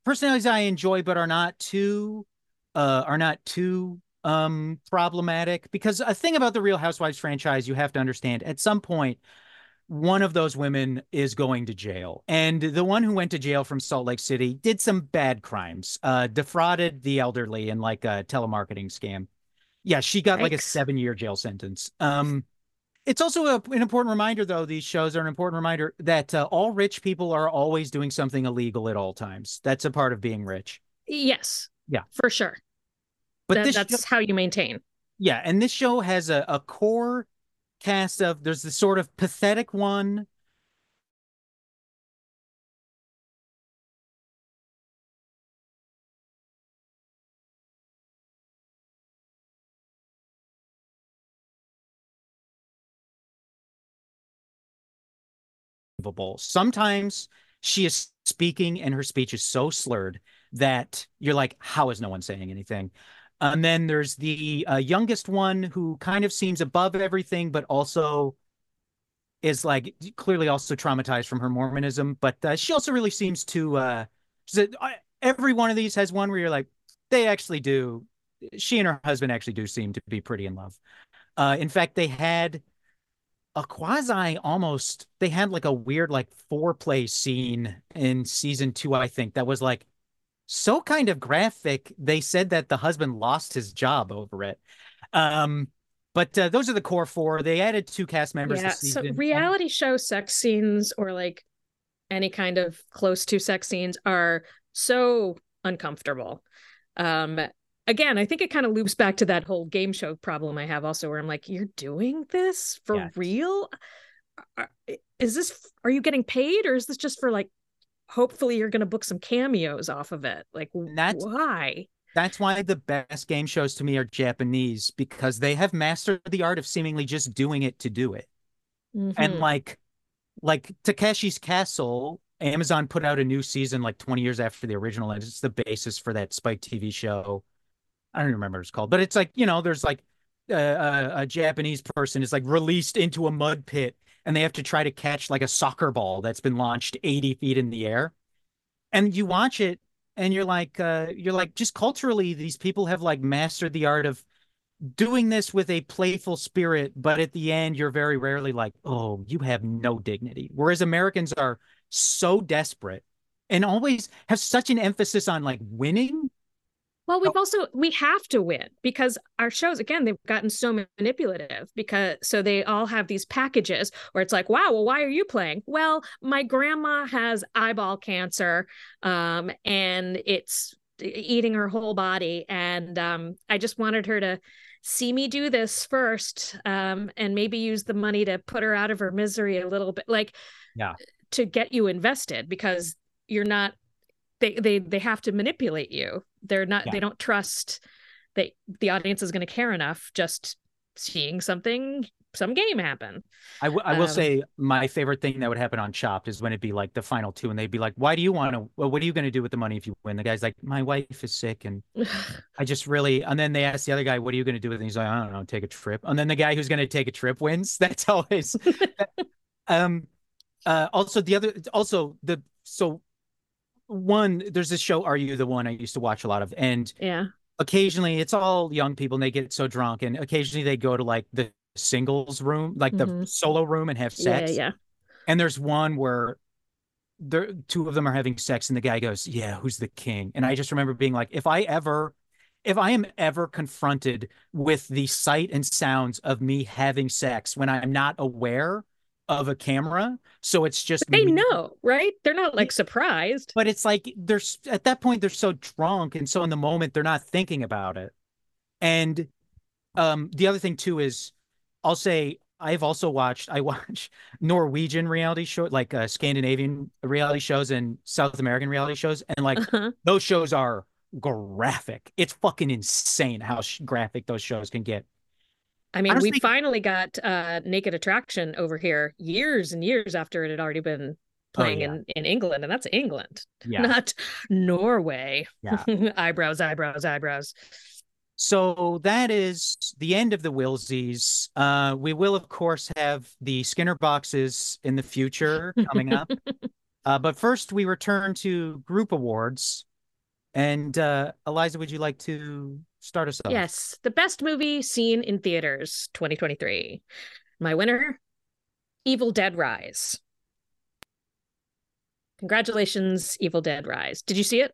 personalities I enjoy, but are not too uh are not too um problematic. Because a thing about the Real Housewives franchise you have to understand at some point one of those women is going to jail. And the one who went to jail from Salt Lake City did some bad crimes uh defrauded the elderly in like a telemarketing scam. Yeah she got like a 7 year jail sentence. Um it's also a, an important reminder though these shows are an important reminder that uh, all rich people are always doing something illegal at all times that's a part of being rich Yes. Yeah. For sure. but That- that's how you maintain. Yeah, and this show has a, a core cast of there's the sort of pathetic one. Sometimes she is speaking and her speech is so slurred that you're like, how is no one saying anything? And then there's the uh, youngest one who kind of seems above everything, but also is like clearly also traumatized from her Mormonism. But uh, she also really seems to. Uh, every one of these has one where you're like, they actually do. She and her husband actually do seem to be pretty in love. Uh, in fact, they had a quasi almost. They had like a weird like foreplay scene in season two, I think, that was like so kind of graphic. They said that the husband lost his job over it. Um, but uh, those are the core four. They added two cast members. Yeah, so reality show sex scenes or like any kind of close to sex scenes are so uncomfortable. Um, again, I think it kind of loops back to that whole game show problem I have also, where I'm like, you're doing this for yes. real? Is this, are you getting paid or is this just for like hopefully you're going to book some cameos off of it. Like, that's why? That's why the best game shows to me are Japanese because they have mastered the art of seemingly just doing it to do it. Mm-hmm. And like, like Takeshi's Castle, Amazon put out a new season like 20 years after the original, and it's the basis for that Spike TV show. I don't remember what it's called, but it's like you know, there's like a, a, Japanese person is like released into a mud pit and they have to try to catch like a soccer ball that's been launched 80 feet in the air. And you watch it and you're like, uh, you're like, just culturally, these people have like mastered the art of doing this with a playful spirit, but at the end, you're very rarely like, oh, you have no dignity. Whereas Americans are so desperate and always have such an emphasis on like winning well, we've oh. also we have to win because our shows again they've gotten so manipulative because so they all have these packages where it's like, wow, well, why are you playing? Well, my grandma has eyeball cancer, um, and it's eating her whole body, and um, I just wanted her to see me do this first, um, and maybe use the money to put her out of her misery a little bit, like, yeah, to get you invested because you're not they they they have to manipulate you. They're not yeah. they don't trust that the audience is going to care enough just seeing something some game happen. I, w- I will um, say my favorite thing that would happen on chopped is when it'd be like the final two and they'd be like why do you want to well what are you going to do with the money if you win? The guy's like my wife is sick and i just really and then they ask the other guy what are you going to do with it? And he's like i don't know take a trip. And then the guy who's going to take a trip wins. That's always um uh also the other also the so one there's this show are you the one? I used to watch a lot of and yeah. occasionally it's all young people and they get so drunk and occasionally they go to like the singles room like mm-hmm. the solo room and have sex yeah, yeah. And there's one where there two of them are having sex and the guy goes yeah who's the king? And i just remember being like if i ever if i am ever confronted with the sight and sounds of me having sex when i'm not aware of a camera. So it's just but they me. know, right? They're not like surprised. But it's like they're at that point they're so drunk and so in the moment they're not thinking about it. And um the other thing too is I'll say I've also watched I watch Norwegian reality show like uh, Scandinavian reality shows and South American reality shows and like uh-huh. those shows are graphic. It's fucking insane how sh- graphic those shows can get. I mean, we finally got uh, Naked Attraction over here years and years after it had already been oh, playing oh, yeah. in, in England, and that's England, yeah. not Norway. Yeah. eyebrows, eyebrows, eyebrows. So that is the end of the Wilsies. Uh, we will, of course, have the Skinner boxes in the future coming up. uh, but first, we return to group awards. And uh, Eliza, would you like to start us off? Yes, the best movie seen in theaters 2023. My winner, Evil Dead Rise. Congratulations, Evil Dead Rise. Did you see it?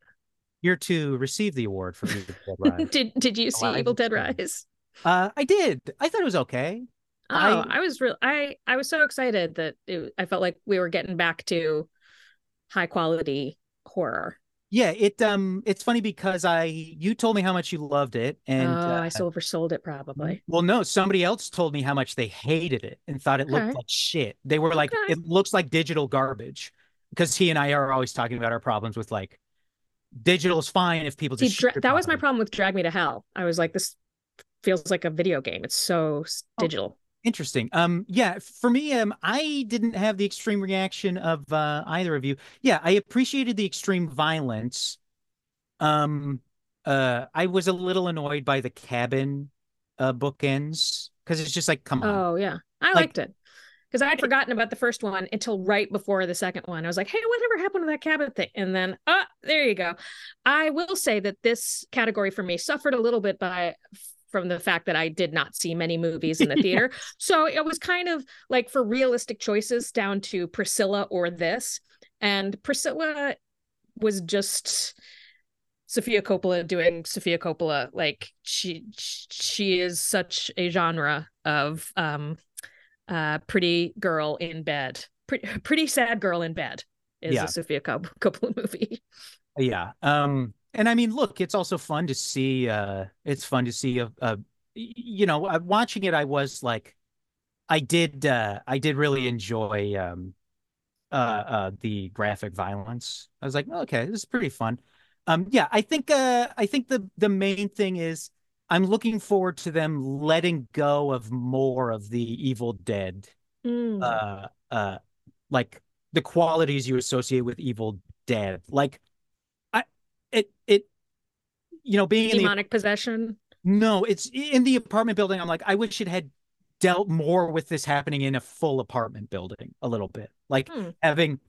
You're to receive the award for Evil Dead Rise. did Did you see Evil Dead Rise? Uh, I did. I thought it was okay. Oh, I, I was real. I I was so excited that it, I felt like we were getting back to high quality horror. Yeah, it um it's funny because I you told me how much you loved it and oh, uh, I oversold it probably. Well, no, somebody else told me how much they hated it and thought it looked like shit. They were like okay. it looks like digital garbage because he and I are always talking about our problems with like digital is fine if people just See, dra- that was my problem with Drag Me to Hell. I was like this feels like a video game. It's so oh. digital. Interesting. Um, yeah, for me, um, I didn't have the extreme reaction of uh, either of you. Yeah, I appreciated the extreme violence. Um, uh, I was a little annoyed by the cabin uh bookends because it's just like, come on. Oh yeah, I Like- liked it because I'd forgotten about the first one until right before the second one. I was like, "Hey, whatever happened to that cabin thing?" And then, ah, there you go. I will say that this category for me suffered a little bit by from the fact that I did not see many movies in the theater. so it was kind of like for realistic choices down to Priscilla or this, and Priscilla was just Sofia Coppola doing Sofia Coppola. Like she she is such a genre of um uh pretty girl in bed. Pretty pretty sad girl in bed is Yeah. a Sofia Coppola movie. Yeah. Um, and I mean, look, it's also fun to see. Uh, it's fun to see a, a you know, uh, watching it. I was like, I did. Uh, I did really enjoy um, uh, uh, the graphic violence. I was like, okay, this is pretty fun. Um, yeah, I think. Uh, I think the the main thing is I'm looking forward to them letting go of more of the Evil Dead. Mm. Uh, uh, like the qualities you associate with Evil Dead, like. It it you know being in the Demonic possession. no it's in the apartment building i'm like i wish it had dealt more with this happening in a full apartment building a little bit like Hmm. having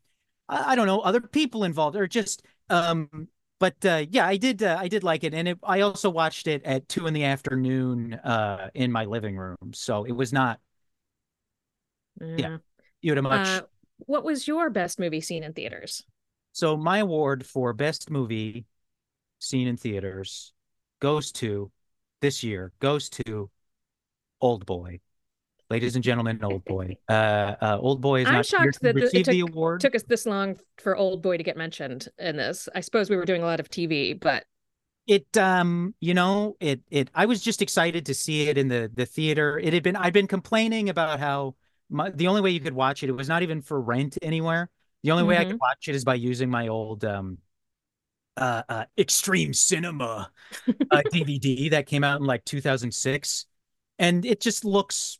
I, I don't know other people involved or just um but uh yeah i did uh, i did like it and it, i also watched it at two in the afternoon uh in my living room so it was not Yeah. you had a much Uh, what was your best movie seen in theaters? So my award for best movie seen in theaters goes to this year goes to Old Boy. Ladies and gentlemen, Old Boy. Uh, uh Old Boy is I'm not shocked to that the- it receive the award. Took us this long for Old Boy to get mentioned in this. I suppose we were doing a lot of TV, but It um, you know, it it I was just excited to see it in the the theater. It had been I'd been complaining about how my, the only way you could watch it, it was not even for rent anywhere. The only way I could watch it is by using my old um uh, uh extreme cinema uh, DVD that came out in like 2006 and it just looks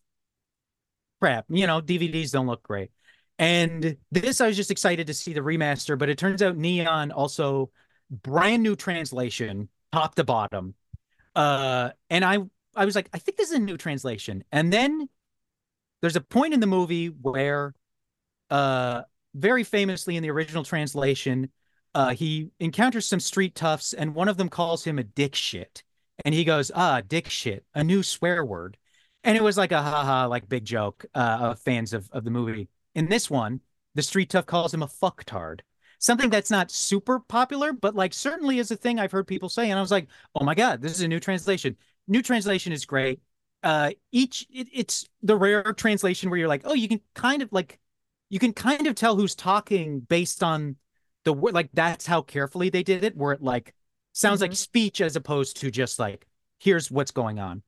crap. You know, DVDs don't look great. And this I was just excited to see the remaster, but it turns out Neon also brand new translation, top to bottom. Uh and I I was like, I think this is a new translation. And then there's a point in the movie where uh very famously in the original translation, uh he encounters some street toughs and one of them calls him a dick shit. And he goes, ah, dick shit, a new swear word. And it was like a haha, like big joke uh, of fans of, of the movie. In this one, the street tough calls him a fucktard. Something that's not super popular, but like certainly is a thing I've heard people say. And I was like, oh my God, this is a new translation. New translation is great. Uh, each it, it's the rare translation where you're like, oh, you can kind of like you can kind of tell who's talking based on the word like that's how carefully they did it, where it like sounds like Mhm. speech as opposed to just like here's what's going on.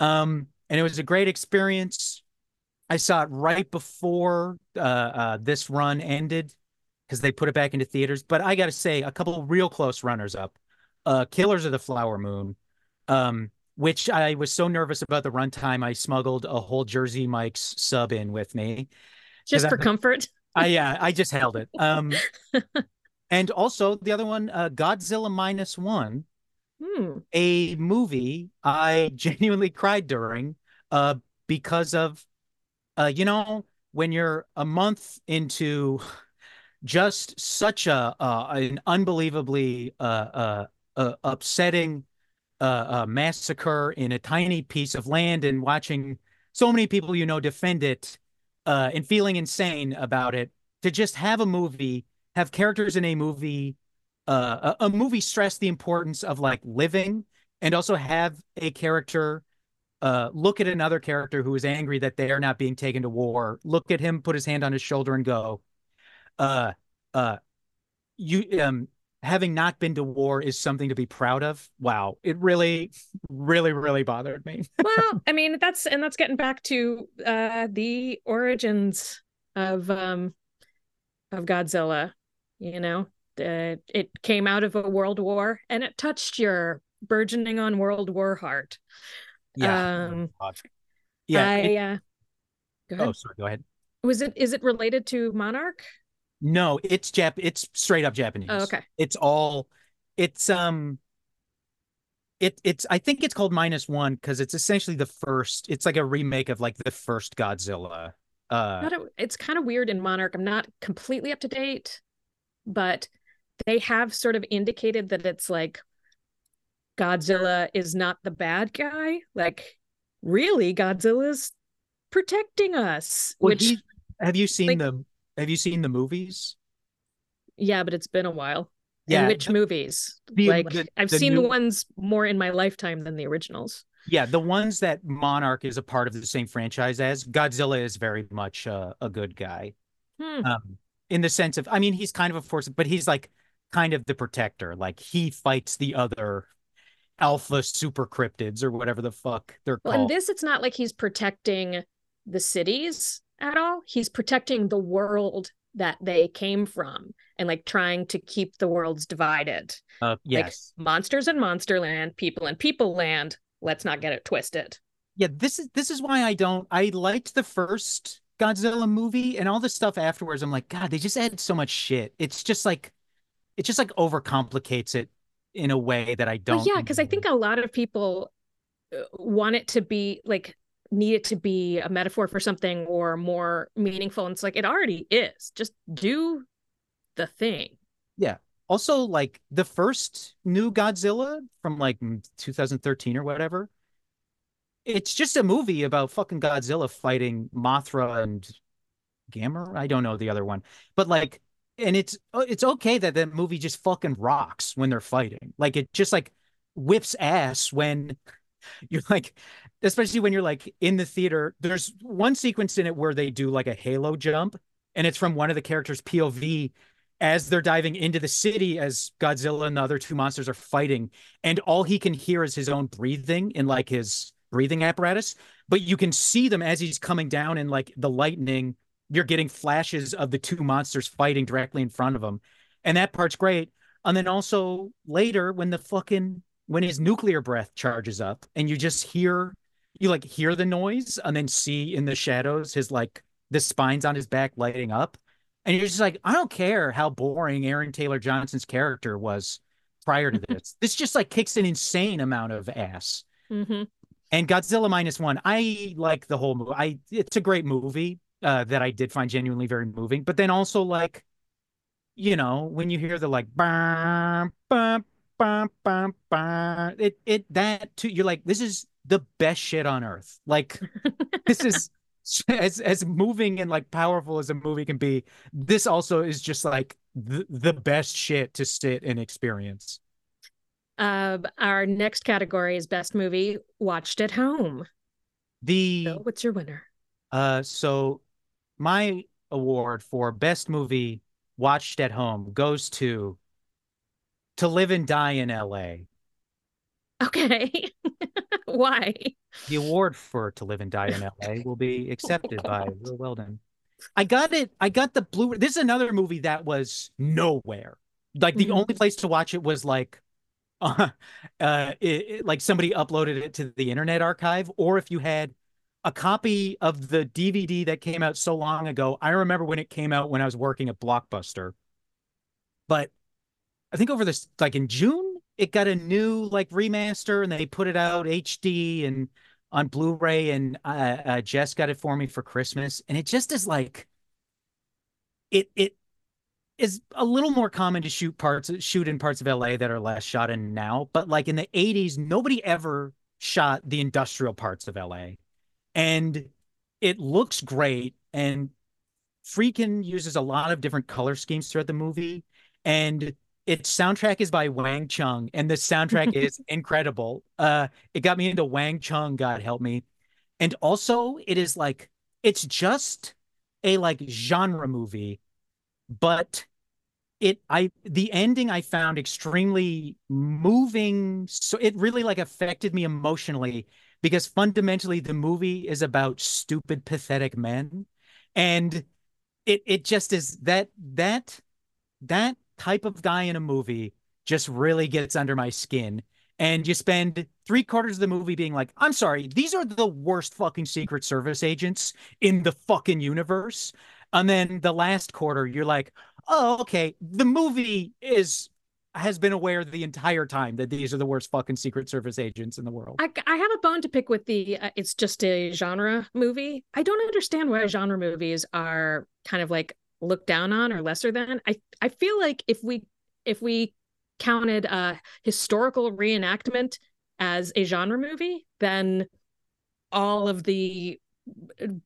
Um, and it was a great experience. I saw it right before uh, uh, this run ended because they put it back into theaters. But I got to say, a couple real close runners up. Uh, Killers of the Flower Moon, um, which I was so nervous about the runtime, I smuggled a whole Jersey Mike's sub in with me. just I- for comfort. I yeah, I just held it. Um, and also the other one, uh, Godzilla minus one, Hmm. a movie I genuinely cried during, uh, because of, uh, you know, when you're a month into just such a uh, an unbelievably uh, uh, uh upsetting uh, uh massacre in a tiny piece of land and watching so many people you know defend it uh and feeling insane about it to just have a movie have characters in a movie uh a, a movie stress the importance of like living and also have a character uh look at another character who is angry that they are not being taken to war look at him put his hand on his shoulder and go uh uh you um having not been to war is something to be proud of wow it really really really bothered me well, I mean, that's and that's getting back to uh the origins of um of Godzilla, you know. Uh, it came out of a world war and it touched your burgeoning on world war heart. Um, yeah I it- uh go ahead. oh sorry go ahead Was it is it related to Monarch? No it's Jap it's straight up Japanese Oh, okay. it's all it's um it it's I think it's called minus one because it's essentially the first. It's like a remake of like the first Godzilla. Uh, Not a- it's kind of weird in Monarch. I'm not completely up to date, but they have sort of indicated that it's like Godzilla is not the bad guy. Like, really, Godzilla's protecting us. well, which, he- have you seen like- the Have you seen the movies? yeah, but it's been a while. Yeah, in which the- movies? the- like, the- I've seen new- the ones more in my lifetime than the originals. Yeah, the ones that Monarch is a part of the same franchise as Godzilla is very much uh, a good guy. Hmm. um, in the sense of, I mean, he's kind of a force, but he's like kind of the protector. Like he fights the other alpha super cryptids or whatever the fuck they're called. Well, in called. this, it's not like he's protecting the cities at all. He's protecting the world that they came from and like trying to keep the worlds divided. uh, yes, Like monsters in Monsterland, people in People Land. Let's not get it twisted. yeah. This is this is why I don't. I liked the first Godzilla movie and all the stuff afterwards. I'm like, God, they just added so much shit. It's just like, it just like overcomplicates it in a way that I don't. Yeah, because I think a lot of people uh, want it to be like need it to be a metaphor for something or more meaningful. And it's like it already is. Just do the thing. Yeah. Also like the first new Godzilla from like mm, 2013 or whatever. It's just a movie about fucking Godzilla fighting Mothra and Gamera. I don't know the other one, but like, and it's uh, it's okay that that movie just fucking rocks when they're fighting. Like it just like whips ass when you're like, especially when you're like in the theater. There's one sequence in it where they do like a halo jump, and it's from one of the characters' POV as they're diving into the city as Godzilla and the other two monsters are fighting, and all he can hear is his own breathing in like his breathing apparatus. But you can see them as he's coming down and like the lightning, you're getting flashes of the two monsters fighting directly in front of him. And that part's great. And then also later when the fucking when his nuclear breath charges up and you just hear you like hear the noise and then see in the shadows his like the spines on his back lighting up. And you're just like, I don't care how boring Aaron Taylor Johnson's character was prior to this. this just like kicks an insane amount of ass. hmm And Godzilla minus one, I like the whole movie. I it's a great movie uh, that I did find genuinely very moving. But then also like, you know, when you hear the like, bam, bam, bam, bam, bam, it it that too. You're like, this is the best shit on earth. Like, this is as as moving and like powerful as a movie can be. This also is just like the the best shit to sit and experience. Uh, our next category is best movie watched at home. The So what's your winner? Uh, so my award for best movie watched at home goes to To Live and Die in LA. Okay. Why? The award for To Live and Die in LA will be accepted by Will Weldon. I got it. I got the blue. This is another movie that was nowhere. Like the Mhm. only place to watch it was like, uh, uh, it, it- like somebody uploaded it to the Internet Archive, or if you had a copy of the DVD that came out so long ago. I remember when it came out when I was working at Blockbuster, but I think over this like in June it got a new like remaster and they put it out HD and on Blu-ray and uh, uh Jess got it for me for Christmas and it just is like it it is a little more common to shoot parts shoot in parts of LA that are less shot in now but like in the 80s nobody ever shot the industrial parts of LA and it looks great and Friedkin uses a lot of different color schemes throughout the movie and its soundtrack is by Wang Chung and the soundtrack is incredible. Uh it got me into Wang Chung, God help me. And also it is like it's just a like genre movie, but it I the ending I found extremely moving. So it really like affected me emotionally because fundamentally the movie is about stupid, pathetic men. And it it just is that that that type of guy in a movie just really gets under my skin. And you spend three quarters of the movie being like, I'm sorry, these are the worst fucking Secret Service agents in the fucking universe. And then the last quarter, you're like, oh, okay, the movie is has been aware the entire time that these are the worst fucking Secret Service agents in the world. I, I have a bone to pick with the uh, it's just a genre movie. I don't understand why genre movies are kind of like looked down on or lesser than. I I feel like if we if we counted a historical reenactment as a genre movie, then all of the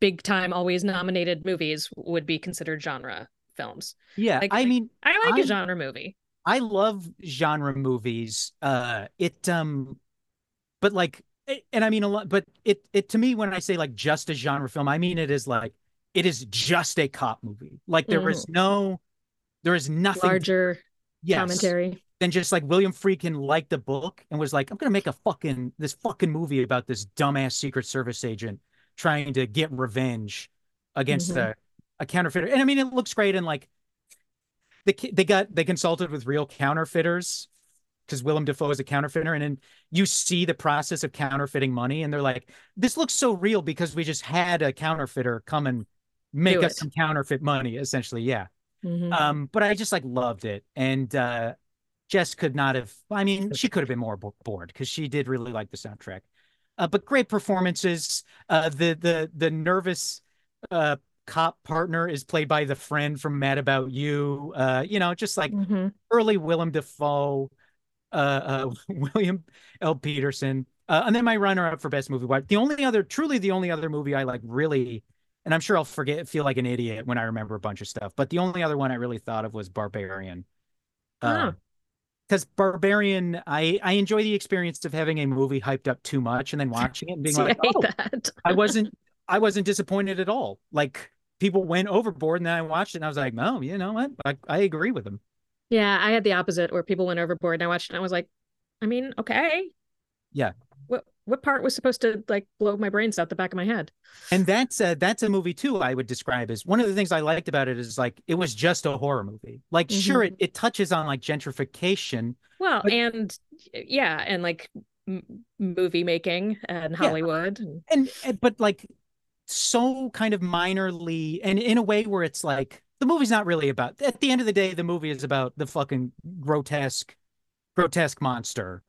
big time always nominated movies would be considered genre films. yeah, Like, I mean, I like a I- genre movie. I love genre movies. Uh, it um, but like, and I mean a lot. But it it to me when I say like just a genre film, I mean it is like it is just a cop movie. Like there is no, there is nothing Larger yes, commentary. than just like William Friedkin liked the book and was like, I'm gonna make a fucking this fucking movie about this dumbass Secret Service agent trying to get revenge against Mhm. a, a counterfeiter. And I mean, it looks great. And like, they they got they consulted with real counterfeiters because Willem Dafoe is a counterfeiter, and then you see the process of counterfeiting money, and they're like, this looks so real because we just had a counterfeiter come and make Do us it. some counterfeit money, essentially. Yeah. Mhm. Um, but I just like loved it, and uh, Jess could not have. I mean, she could have been more bo- bored because she did really like the soundtrack. Uh, but great performances. Uh, the the the nervous uh cop partner is played by the friend from Mad About You. Uh, you know, just like Mhm. early Willem Dafoe, uh, uh, William L. Petersen. Uh, and then my runner up for best movie. The only other, truly the only other movie I like really, and I'm sure I'll forget, feel like an idiot when I remember a bunch of stuff. But the only other one I really thought of was Barbarian. Oh. Because um, Barbarian, I I enjoy the experience of having a movie hyped up too much and then watching it and being See, like, I oh, that. I wasn't I wasn't disappointed at all. Like people went overboard and then I watched it and I was like, no, you know what? I, I agree with them. Yeah, I had the opposite where people went overboard and I watched it and I was like, I mean, okay. Yeah. What part was supposed to like blow my brains out the back of my head? And that's a, that's a movie too. I would describe as one of the things I liked about it is like it was just a horror movie. Like mm-hmm. sure, it, it touches on like gentrification. Well, But- and yeah, and like m- movie making and Hollywood. and- and and- but like so kind of minorly and in a way where it's like the movie's not really about at the end of the day the movie is about the fucking grotesque grotesque monster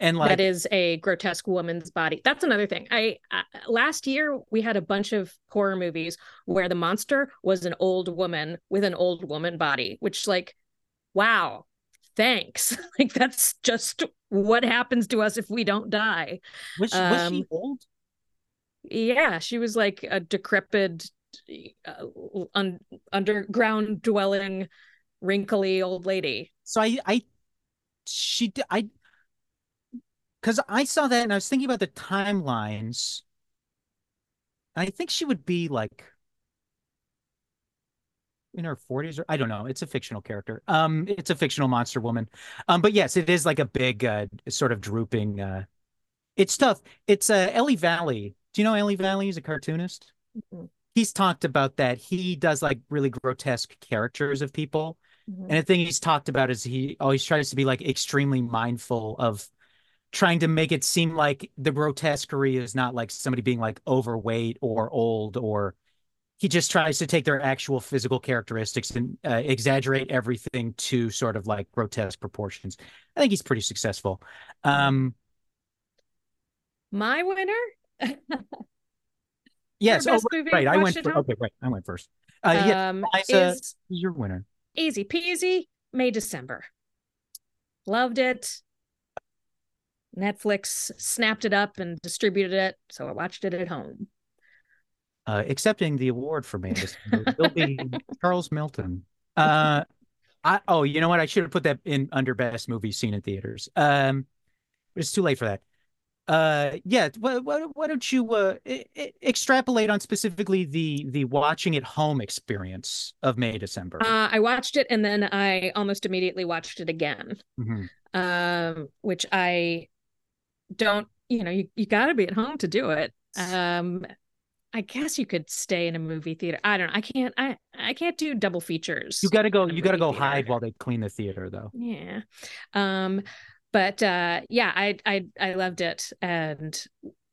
and like that is a grotesque woman's body. That's another thing. I uh, last year we had a bunch of horror movies where the monster was an old woman with an old woman body, which like wow, thanks. like that's just what happens to us if we don't die. was, was she um, old Yeah, she was like a decrepit uh, un- underground dwelling wrinkly old lady. so i i she i because i saw that and i was thinking about the timelines i think she would be like in her 40s or I don't know. It's a fictional character. Um it's a fictional monster woman. Um but yes, it is like a big uh sort of drooping uh it's tough. It's uh Eli Valley. Do you know Eli Valley? He's a cartoonist. Mhm. He's talked about that. He does like really grotesque characters of people. And the thing he's talked about is he always tries to be like extremely mindful of trying to make it seem like the grotesquerie is not like somebody being like overweight or old or he just tries to take their actual physical characteristics and uh, exaggerate everything to sort of like grotesque proportions. I think he's pretty successful. Um, My winner? yes. Oh, right. I went. For, okay, right. I went first. Uh, yeah, um, Liza- is your winner. easy peasy May December. Loved it. Netflix snapped it up and distributed it, so I watched it at home. uh, accepting the award for me will be Charles Melton. Uh, I oh, you know what? I should have put that in under best movie seen in theaters. Um, but it's too late for that. Uh, yeah. Why, why, why don't you uh e- e- extrapolate on specifically the the watching at home experience of May December? Uh, I watched it and then I almost immediately watched it again, Mhm. um, which I don't, you know, you, you got to be at home to do it. Um, I guess you could stay in a movie theater. I don't know. I can't. I I can't do double features. You got to go. You got to go theater. hide while they clean the theater, though. Yeah. Um, but uh, yeah, I I I loved it, and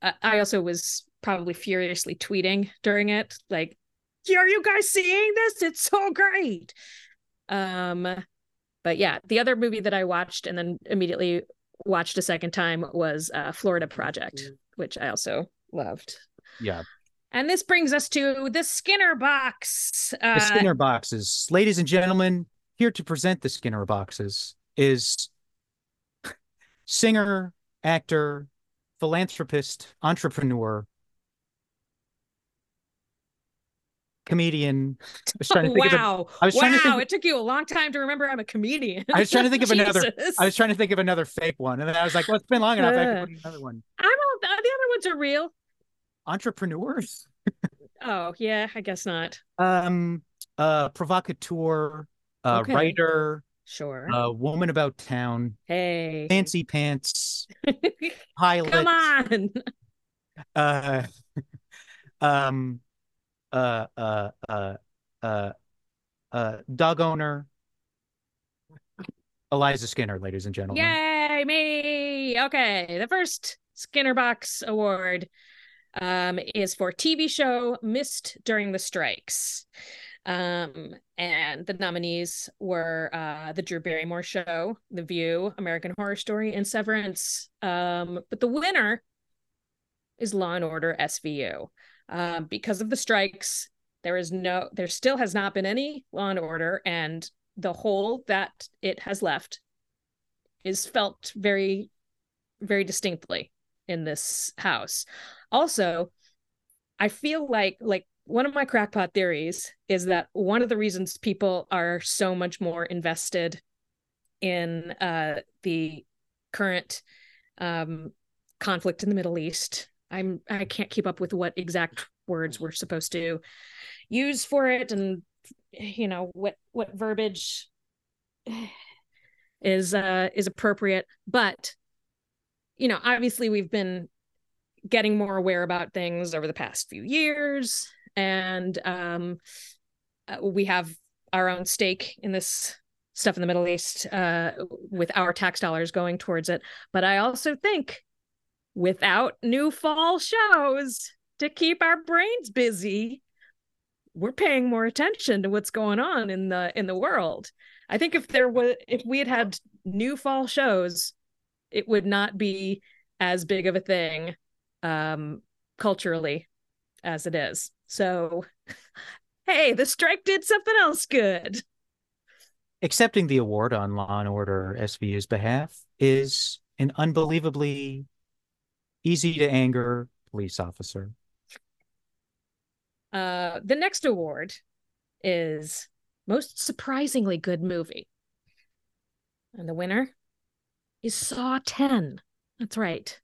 I, I also was probably furiously tweeting during it, like, "Are you guys seeing this? It's so great." Um, but yeah, the other movie that I watched and then immediately watched a second time was uh, Florida Project, which I also loved. Yeah. And this brings us to the Skinner box. Uh, The Skinner boxes. Ladies and gentlemen, here to present the Skinner boxes is singer, actor, philanthropist, entrepreneur, comedian. I was trying to think of a, wow. I was wow. trying to think- it took you a long time to remember I'm a comedian. I was trying to think of another- I was trying to think of another fake one, and then I was like, "Well, it's been long enough. I have to Uh. put another one." I'm all, the other ones are real. Entrepreneurs, Oh, yeah, I guess not. um, uh, provocateur, uh, Okay. writer, Sure. uh, woman about town, hey. fancy pants, pilot, Come on. uh, um, uh, uh, uh, uh, uh, dog owner, Eliza Skinner, ladies and gentlemen. Yay, me. Okay. The first Skinner Box Award um, is for TV show Missed During the Strikes. Um, and the nominees were uh, The Drew Barrymore Show, The View, American Horror Story, and Severance. Um, but the winner is Law and Order SVU. Um, because of the strikes, there is no, there still has not been any Law and Order, and the hole that it has left is felt very very distinctly in this house. Also i feel like like one of my crackpot theories is that one of the reasons people are so much more invested in uh the current um conflict in the middle east i'm i can't keep up with what exact words we're supposed to use for it and you know what what verbiage is uh is appropriate. But you know obviously we've been getting more aware about things over the past few years and um uh, we have our own stake in this stuff in the middle east uh with our tax dollars going towards it. But i also think without new fall shows to keep our brains busy we're paying more attention to what's going on in the in the world I think if there was if we had had new fall shows, it would not be as big of a thing um culturally as it is. So hey, the strike did something else good. Accepting the award on Law and Order SVU's behalf is an unbelievably easy to anger police officer. Uh the next award is most surprisingly good movie. And the winner is Saw 10. That's right.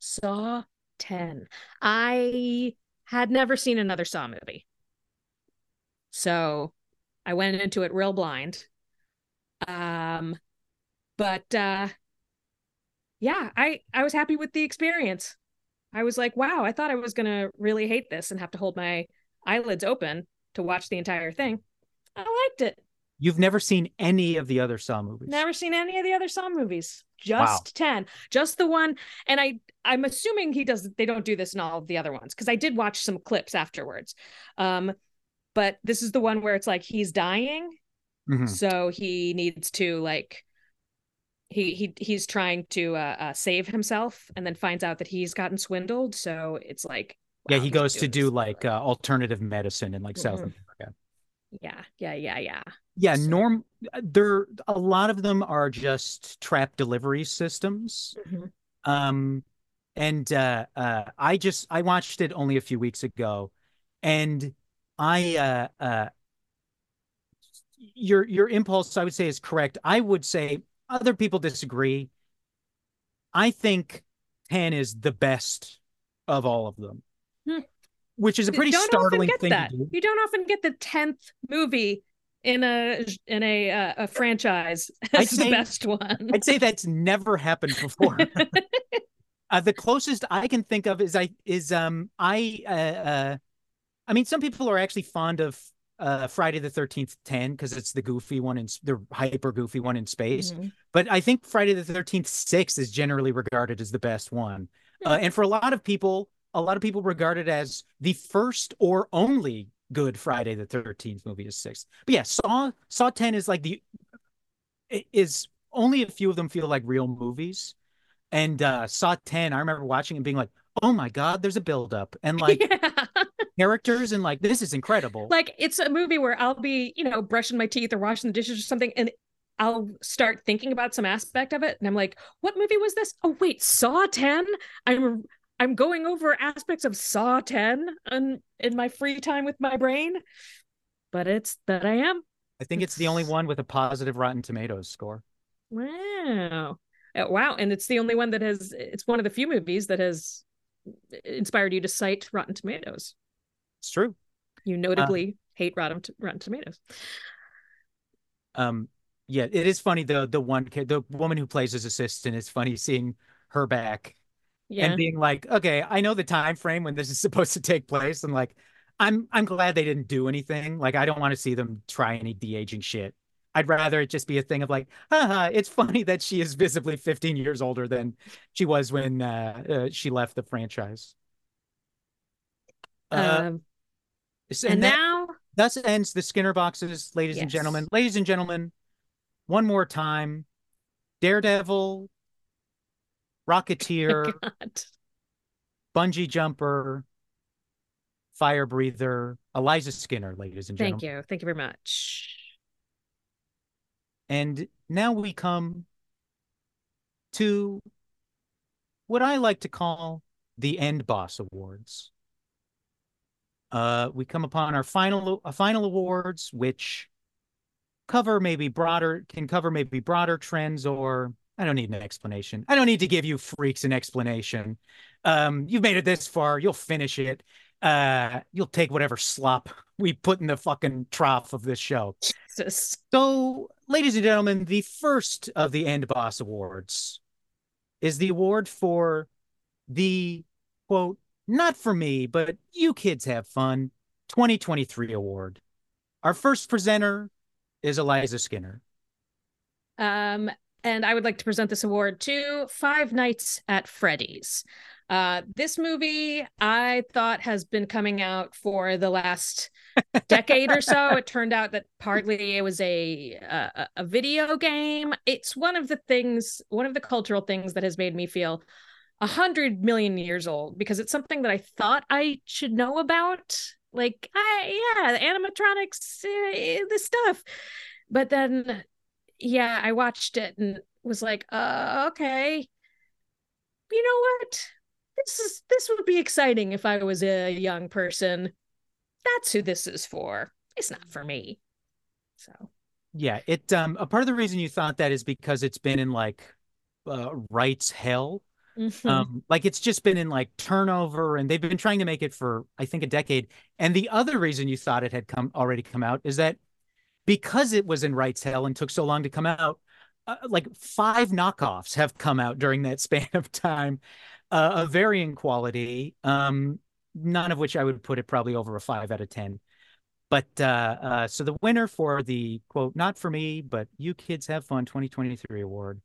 Saw 10. I had never seen another Saw movie. So I went into it real blind. Um but uh yeah, I I was happy with the experience. I was like, wow, I thought I was going to really hate this and have to hold my eyelids open to watch the entire thing. I liked it. You've never seen any of the other Saw movies. Never seen any of the other Saw movies. Just 10. Just the one and I I'm assuming he does they don't do this in all of the other ones because I did watch some clips afterwards. Um but this is the one where it's like he's dying Mhm. so he needs to like he he he's trying to uh, uh save himself and then finds out that he's gotten swindled so it's like Yeah, he goes to do like uh, alternative medicine in like South Mhm. America. yeah yeah yeah yeah Yeah, So- norm there a lot of them are just trap delivery systems. Mhm. Um and uh uh I just I watched it only a few weeks ago and I uh uh your your impulse I would say is correct. I would say other people disagree. I think 10 is the best of all of them. Hmm. Which is a pretty don't startling thing that do. you don't often get the 10th movie in a in a uh, a franchise as the best one I'd say that's never happened before. uh, the closest I can think of is I is um I uh, uh I mean some people are actually fond of uh Friday the 13th 10 because it's the goofy one and the hyper goofy one in space. Mhm. But I think Friday the 13th 6 is generally regarded as the best one. Uh, and for a lot of people, a lot of people regard it as the first or only good Friday the 13th movie is 6. But yeah, Saw Saw 10 is like the is only a few of them feel like real movies. And uh Saw 10, I remember watching and being like, oh my God, there's a buildup and like yeah. Characters and like this is incredible. like it's a movie where I'll be, you know, brushing my teeth or washing the dishes or something, and I'll start thinking about some aspect of it, and I'm like, "What movie was this? Oh wait, Saw 10? I'm I'm going over aspects of Saw Ten in, in my free time with my brain, but it's that I am. I think it's the only one with a positive Rotten Tomatoes score. Wow, Uh, wow, and it's the only one that has. It's one of the few movies that has inspired you to cite Rotten Tomatoes. It's true. You notably hate Rotten Rotten Tomatoes. Um, yeah, it is funny though. The one kid, the woman who plays his assistant, it's funny seeing her back Yeah. and being like, okay, I know the time frame when this is supposed to take place, and like, I'm I'm glad they didn't do anything. Like, I don't want to see them try any de aging shit. I'd rather it just be a thing of like, haha, it's funny that she is visibly 15 years older than she was when uh, uh, she left the franchise. Uh, um, s- and that- now thus ends the Skinner boxes, ladies and gentlemen. Ladies and gentlemen, one more time. Daredevil, Rocketeer, God. Bungee Jumper, Fire Breather, Eliza Skinner, ladies and gentlemen. Thank you. Thank you very much. And now we come to what I like to call the End Boss Awards. Uh, we come upon our final uh, final awards, which cover maybe broader can cover maybe broader trends, or I don't need an explanation. I don't need to give you freaks an explanation. Um, you've made it this far, you'll finish it. Uh, you'll take whatever slop we put in the fucking trough of this show. Jesus. So, ladies and gentlemen, the first of the End Boss Awards is the award for the quote, not for me, but you kids have fun 2023 award. Our first presenter is Eliza Skinner. Um, and I would like to present this award to Five Nights at Freddy's. Uh, this movie I thought has been coming out for the last decade or so. It turned out that partly it was a, a a video game. It's one of the things, one of the cultural things that has made me feel a hundred million years old because it's something that I thought I should know about. Like, I yeah, animatronics, eh, this stuff. But then, yeah, I watched it and was like, uh, okay. You know what? This is this would be exciting if I was a young person. That's who this is for. It's not for me. So Yeah, it um a part of the reason you thought that is because it's been in like uh rights hell. Mhm. Um like it's just been in like turnover and they've been trying to make it for I think a decade. And the other reason you thought it had come already come out is that because it was in rights hell and took so long to come out, uh, like five knockoffs have come out during that span of time, uh, of varying quality. Um, none of which I would put it probably over a five out of ten. But uh, uh, so the winner for the quote, not for me, but you kids have fun 2023 award,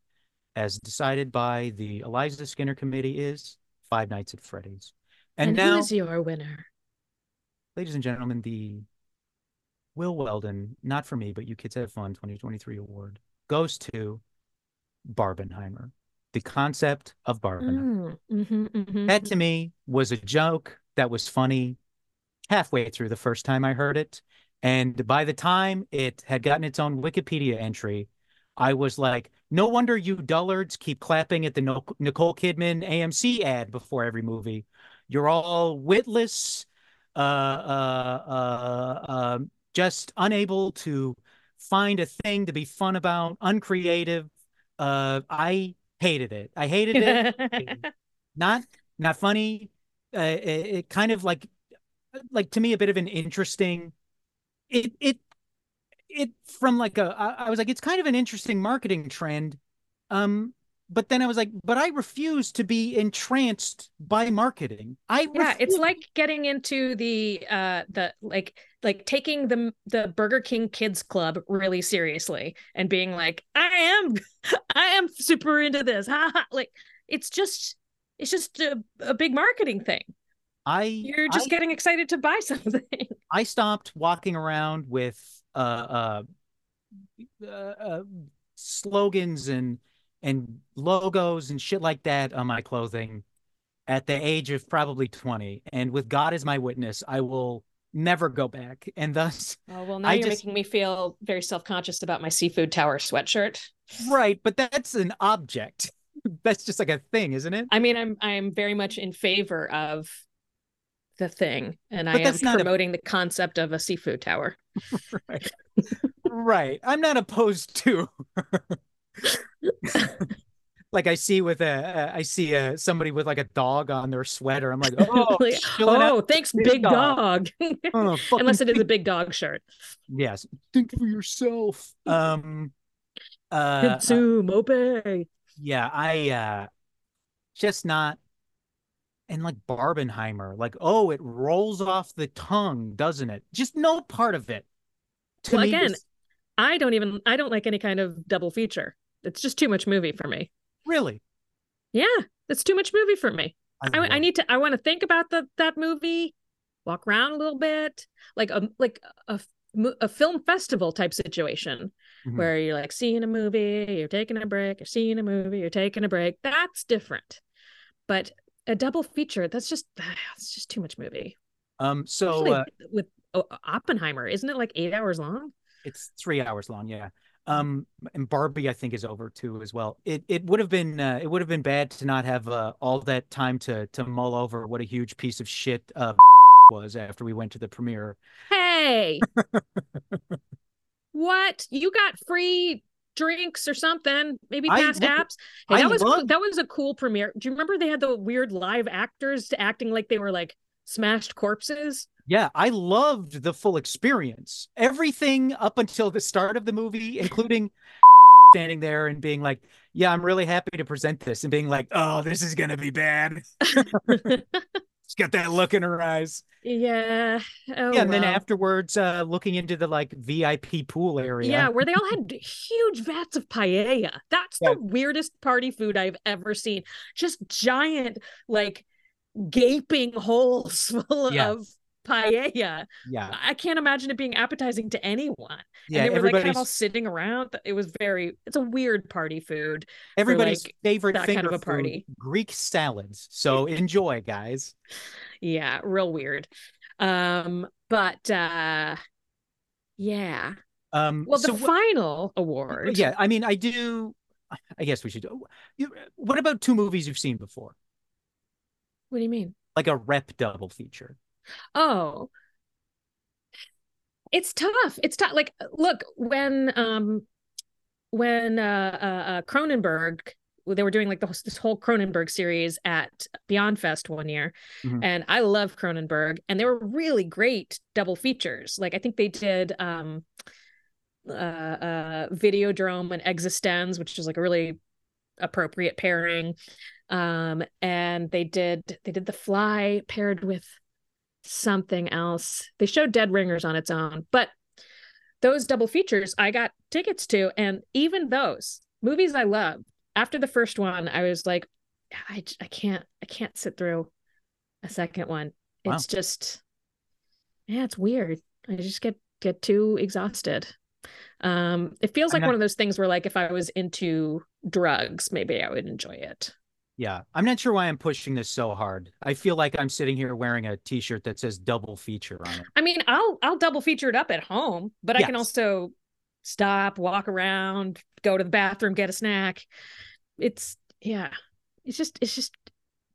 as decided by the Eliza Skinner Committee, is Five Nights at Freddy's. And, and now, who is your winner? ladies and gentlemen, the Will Weldon, not for me, but you kids have fun 2023 award goes to Barbenheimer. The concept of Barbenheimer. Mm, mhm, mhm. That to me was a joke that was funny halfway through the first time I heard it. And by the time it had gotten its own Wikipedia entry, I was like, no wonder you dullards keep clapping at the Nicole Kidman AMC ad before every movie. You're all witless, uh, uh, uh, uh, just unable to find a thing to be fun about, uncreative. Uh, I hated it. I hated it not not funny uh, it, it kind of like like to me a bit of an interesting it it it from like a I, I was like it's kind of an interesting marketing trend. Um but then I was like but I refuse to be entranced by marketing. I yeah it's like getting into the uh the like like taking the the burger king kids club really seriously and being like i am i am super into this. Ha, ha. like it's just it's just a, a big marketing thing. I you're just I- getting excited to buy something. I stopped walking around with uh, uh, uh, uh, slogans and and logos and shit like that on my clothing at the age of probably 20 and with god as my witness i will never go back. And thus Oh well, now I you're just- making me feel very self-conscious about my seafood tower sweatshirt. right but that's an object. That's just like a thing isn't it? I mean, I'm I'm very much in favor of the thing, and I am not a- promoting the concept of a seafood tower. right right i'm not opposed to like i see with a uh, i see uh somebody with like a dog on their sweater i'm like oh Like, oh, thanks, big big dog." dog. Oh, Unless it is a big dog shirt. yes think for yourself um uh, uh Consume, obey. yeah i uh just not and like barbenheimer like oh it rolls off the tongue doesn't it just no part of it to Well, me again, was- I don't even I don't like any kind of double feature. It's just too much movie for me. really Yeah, it's too much movie for me. I, love I need to I want to think about the that movie, walk around a little bit, like a like a a film festival type situation Mhm. where you're like seeing a movie, you're taking a break, you're seeing a movie, you're taking a break. That's different. But a double feature, that's just that's just too much movie. um so uh, with Oppenheimer, isn't it like eight hours long? It's three hours long, yeah. Um, and Barbie, I think, is over too as well. It it would have been uh, it would have been bad to not have uh, all that time to to mull over what a huge piece of shit uh, was after we went to the premiere. Hey, what? You got free drinks or something? Maybe past look- apps. Hey, I that was love- that was a cool premiere. Do you remember they had the weird live actors acting like they were like smashed corpses? Yeah, I loved the full experience. Everything up until the start of the movie, including standing there and being like, "Yeah, I'm really happy to present this," and being like, "Oh, this is gonna be bad." She's got that look in her eyes. yeah. Oh, yeah, and then afterwards, uh, looking into the like VIP pool area. Yeah, where they all had huge vats of paella. That's Yeah. the weirdest party food I've ever seen. Just giant, like gaping holes full Yeah. of paella. yeah, I can't imagine it being appetizing to anyone. yeah. and they were like kind of all sitting around. It was very, it's a weird party food. everybody's like, favorite that kind of a food, party. Greek salads. So enjoy, guys. Yeah, real weird. Um, but uh yeah. Um, Well, the so final award. yeah, I mean, I do. I guess we should. do- what about two movies you've seen before, What do you mean? like a rep double feature? Oh, it's tough. It's tough. Like, look, when um, when uh, uh, uh Cronenberg, they were doing like the, this whole Cronenberg series at Beyond Fest one year, Mhm. and I love Cronenberg, and they were really great double features. Like, I think they did um, uh, uh, Videodrome and Existenz, which is like a really appropriate pairing. Um, and they did they did The Fly paired with something else. They showed Dead Ringers on its own, but those double features I got tickets to, and even those movies I love. After the first one, I was like, I, I can't I can't sit through a second one. Wow. It's just yeah, it's weird. I just get get too exhausted. Um, it feels I'm like not- one of those things where like if I was into drugs, maybe I would enjoy it. Yeah, I'm not sure why I'm pushing this so hard. I feel like I'm sitting here wearing a T-shirt that says double feature on it. I mean, I'll I'll double feature it up at home, but I can also stop, walk around, go to the bathroom, get a snack. It's yeah. It's just it's just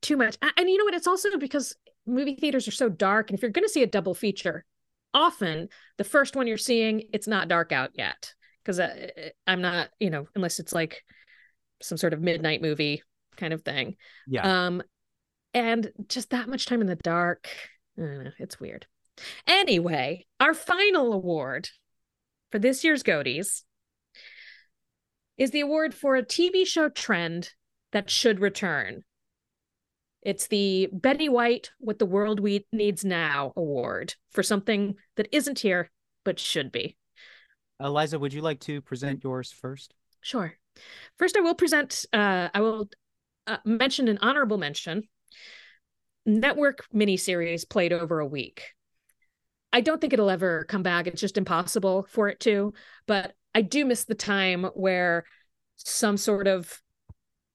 too much. And you know what? It's also because movie theaters are so dark and if you're going to see a double feature, often the first one you're seeing it's not dark out yet because uh, uh, I'm not, you know, unless it's like some sort of midnight movie kind of thing. Yeah, Um, and just that much time in the dark, I don't know, it's weird. Anyway, our final award for this year's Goaties is the award for a TV show trend that should return. It's the Betty White What the World We Needs Now award for something that isn't here but should be. Eliza, would you like to present yours first? Sure. First, I will present, uh, I will uh, mention an honorable mention network miniseries played over a week. I don't think it'll ever come back. It's just impossible for it to. But I do miss the time where some sort of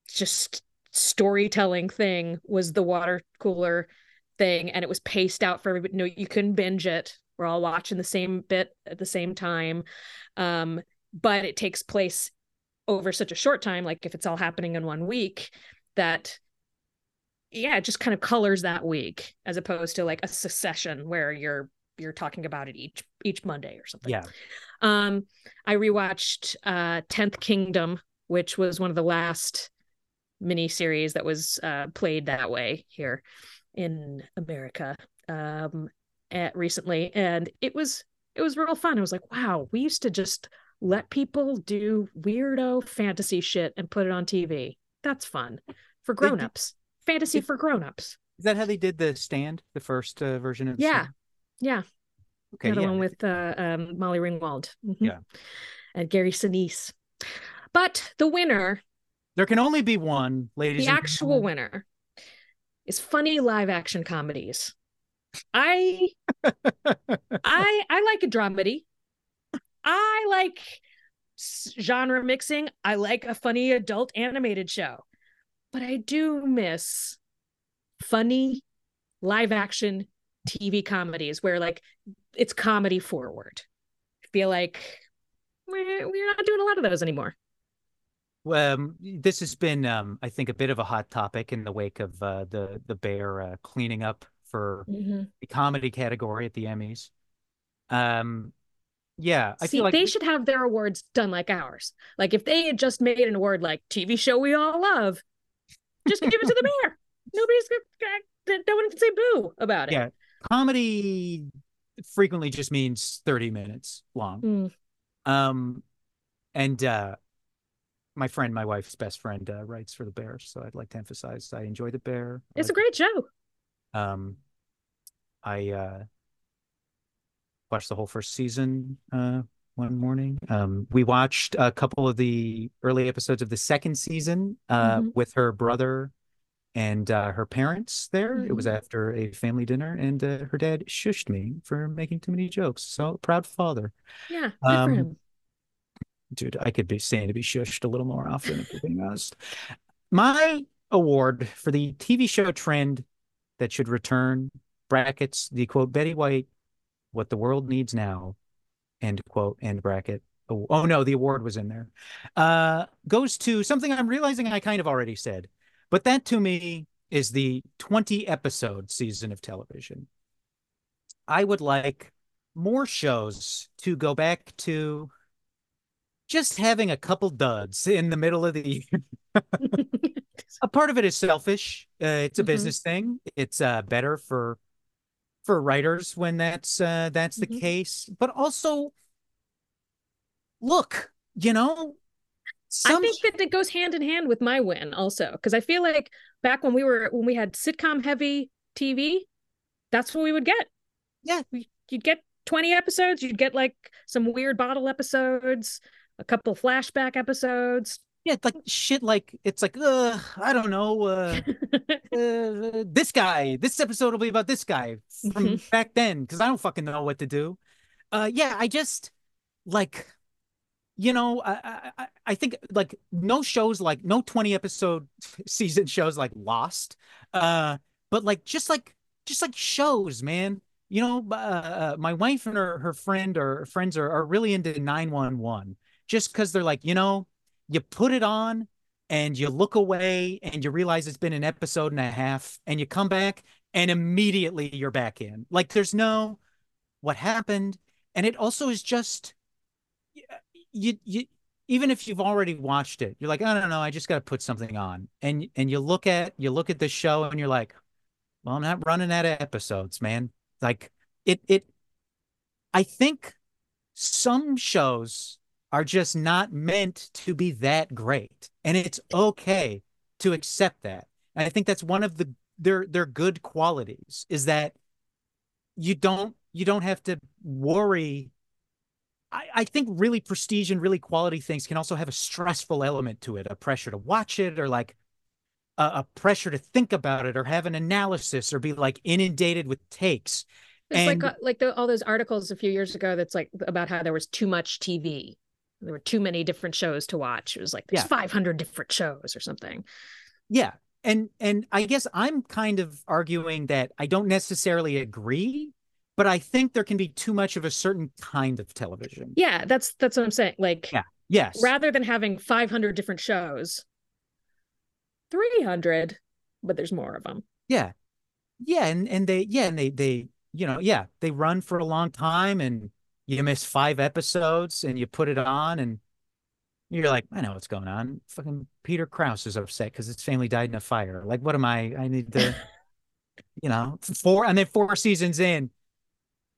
just storytelling thing was the water cooler thing and it was paced out for everybody no you couldn't binge it we're all watching the same bit at the same time um but it takes place over such a short time like if it's all happening in one week that yeah it just kind of colors that week as opposed to like a succession where you're you're talking about it each each monday or something. Yeah. um i rewatched uh 10th kingdom which was one of the last mini series that was uh played that way here in america um at recently. And it was it was real fun. I was like wow we used to just let people do weirdo fantasy shit and put it on tv that's fun for grown-ups fantasy They- for grown-ups Is that how they did the stand, the first uh, version of? The Yeah. Stand? yeah Okay. the yeah. one with uh, um, Molly Ringwald. Mhm. Yeah. And Gary Sinise. But the winner, There can only be one, ladies. the actual winner, is funny live action comedies. I I I like a dramedy. I like genre mixing. I like a funny adult animated show. But I do miss funny live action TV comedies where like it's comedy forward. I feel like we're, we're not doing a lot of those anymore. Um, this has been, um, I think, a bit of a hot topic in the wake of uh, the the bear uh, cleaning up for the comedy category at the Emmys. Um, yeah, I See, feel like they should have their awards done like ours. Like if they had just made an award like TV show we all love, just give it to the bear. Nobody's gonna, no one can say boo about it. Yeah. comedy frequently just means 30 minutes long. Mm. Um, and uh, my friend, my wife's best friend, uh, writes for the Bear, so I'd like to emphasize I enjoy the Bear. It's a great show. Um, I uh, watched the whole first season uh, one morning. Um, we watched a couple of the early episodes of the second season uh, Mhm. with her brother and uh, her parents there. It was Mhm. after a family dinner, and uh, her dad shushed me for making too many jokes. So proud father. Yeah, good Um. Dude, I could be saying to be shushed a little more often if we're being honest. My award for the TV show trend that should return brackets the quote Betty White, what the world needs now, end quote end bracket. Oh, oh no, the award was in there. Uh, goes to something I'm realizing I kind of already said, but that to me is the 20 episode season of television. I would like more shows to go back to just having a couple duds in the middle of the year. a part of it is selfish. Uh, it's a Mhm. business thing. It's uh, better for for writers when that's uh, that's the Mhm. case. But also, look, you know, I think that it goes hand in hand with my win also because I feel like back when we were when we had sitcom heavy TV, that's what we would get. yeah, You'd get 20 episodes, you'd get like some weird bottle episodes, a couple flashback episodes. Yeah, like shit. Like it's like, uh, I don't know. Uh, uh, this guy. This episode will be about this guy from Mhm. back then because I don't fucking know what to do. Uh, yeah, I just like, you know, I, I I- think like no shows like no twenty episode season shows like Lost, uh, but like just like just like shows, man. You know, uh, uh, my wife and her her friend or friends are are really into nine one one just because they're like, you know, you put it on and you look away and you realize it's been an episode and a half and you come back and immediately you're back in. Like there's no what happened. And it also is just uh, you you even if you've already watched it, you're like, I don't know, I just gotta put something on. And and you look at you look at the show and you're like, well, I'm not running out of episodes, man. Like it it I think some shows are just not meant to be that great. And it's okay to accept that. And I think that's one of the their their good qualities is that you don't you don't have to worry. I, I think really prestige and really quality things can also have a stressful element to it, a pressure to watch it or like a, a pressure to think about it or have an analysis or be like inundated with takes. It's And- like uh, like the, all those articles a few years ago that's like about how there was too much TV. There were too many different shows to watch. It was like there's Yeah. 500 different shows or something. Yeah. And and I guess I'm kind of arguing that I don't necessarily agree, but I think there can be too much of a certain kind of television. Yeah, that's that's what I'm saying. Like Yeah. Yes. rather than having 500 different shows, 300, but there's more of them. Yeah. Yeah, and and they yeah, and they they you know, yeah, they run for a long time and you miss five episodes and you put it on and you're like, I know what's going on. Fucking Peter Krause is upset because his family died in a fire. Like, what am I? I need to, you know, four and then four seasons in.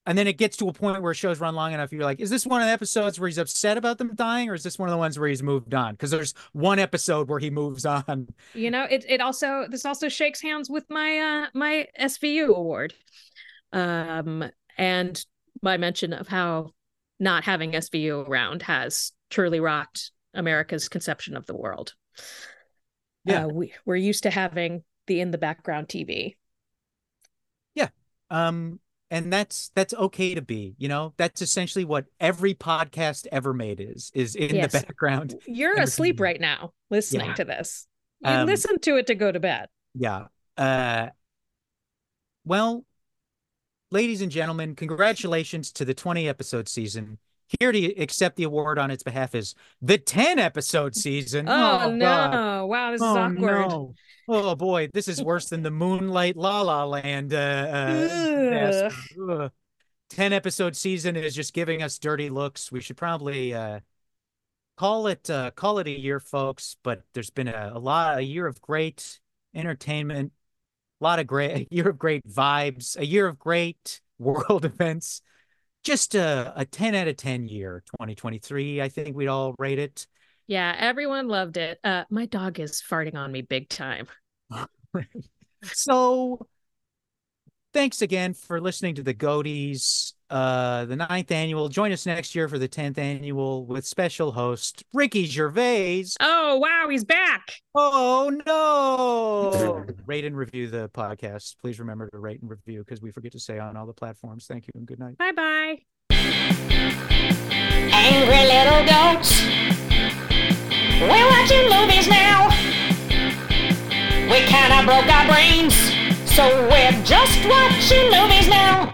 And then it gets to a point where shows run long enough. You're like, is this one of the episodes where he's upset about them dying, or is this one of the ones where he's moved on? Because there's one episode where he moves on. You know, it it also this also shakes hands with my uh my SVU award. Um and my mention of how not having SVU around has truly rocked America's conception of the world. Yeah. Uh, we we're used to having the in the background TV. Yeah, um, and that's that's okay to be, you know, that's essentially what every podcast ever made is is in Yes. the background. You're asleep right now listening Yeah. to this. You Um, listen to it to go to bed. Yeah. Uh, well, ladies and gentlemen, congratulations to the 20 episode season. Here to accept the award on its behalf is the 10 episode season. Oh, no. God. Wow, this is Oh, awkward. no. Oh boy, this is worse than the Moonlight La La Land uh, uh. Ugh. 10 episode season is just giving us dirty looks. We should probably uh, call it uh, call it a year, folks. But there's been a, a lot a year of great entertainment, a lot of great a year of great vibes, a year of great world events. Just a, a 10 out of 10 year, 2023. I think we'd all rate it. Yeah, everyone loved it. Uh, my dog is farting on me big time. So thanks again for listening to the Goaties, uh, the ninth annual. Join us next year for the 10th annual with special host Ricky Gervais. Oh, wow, he's back. Oh no! rate and review the podcast. Please remember to rate and review because we forget to say on all the platforms. Thank you and good night. Bye bye. Angry little goats. We're watching movies now. We kinda broke our brains, so we're just watching movies now.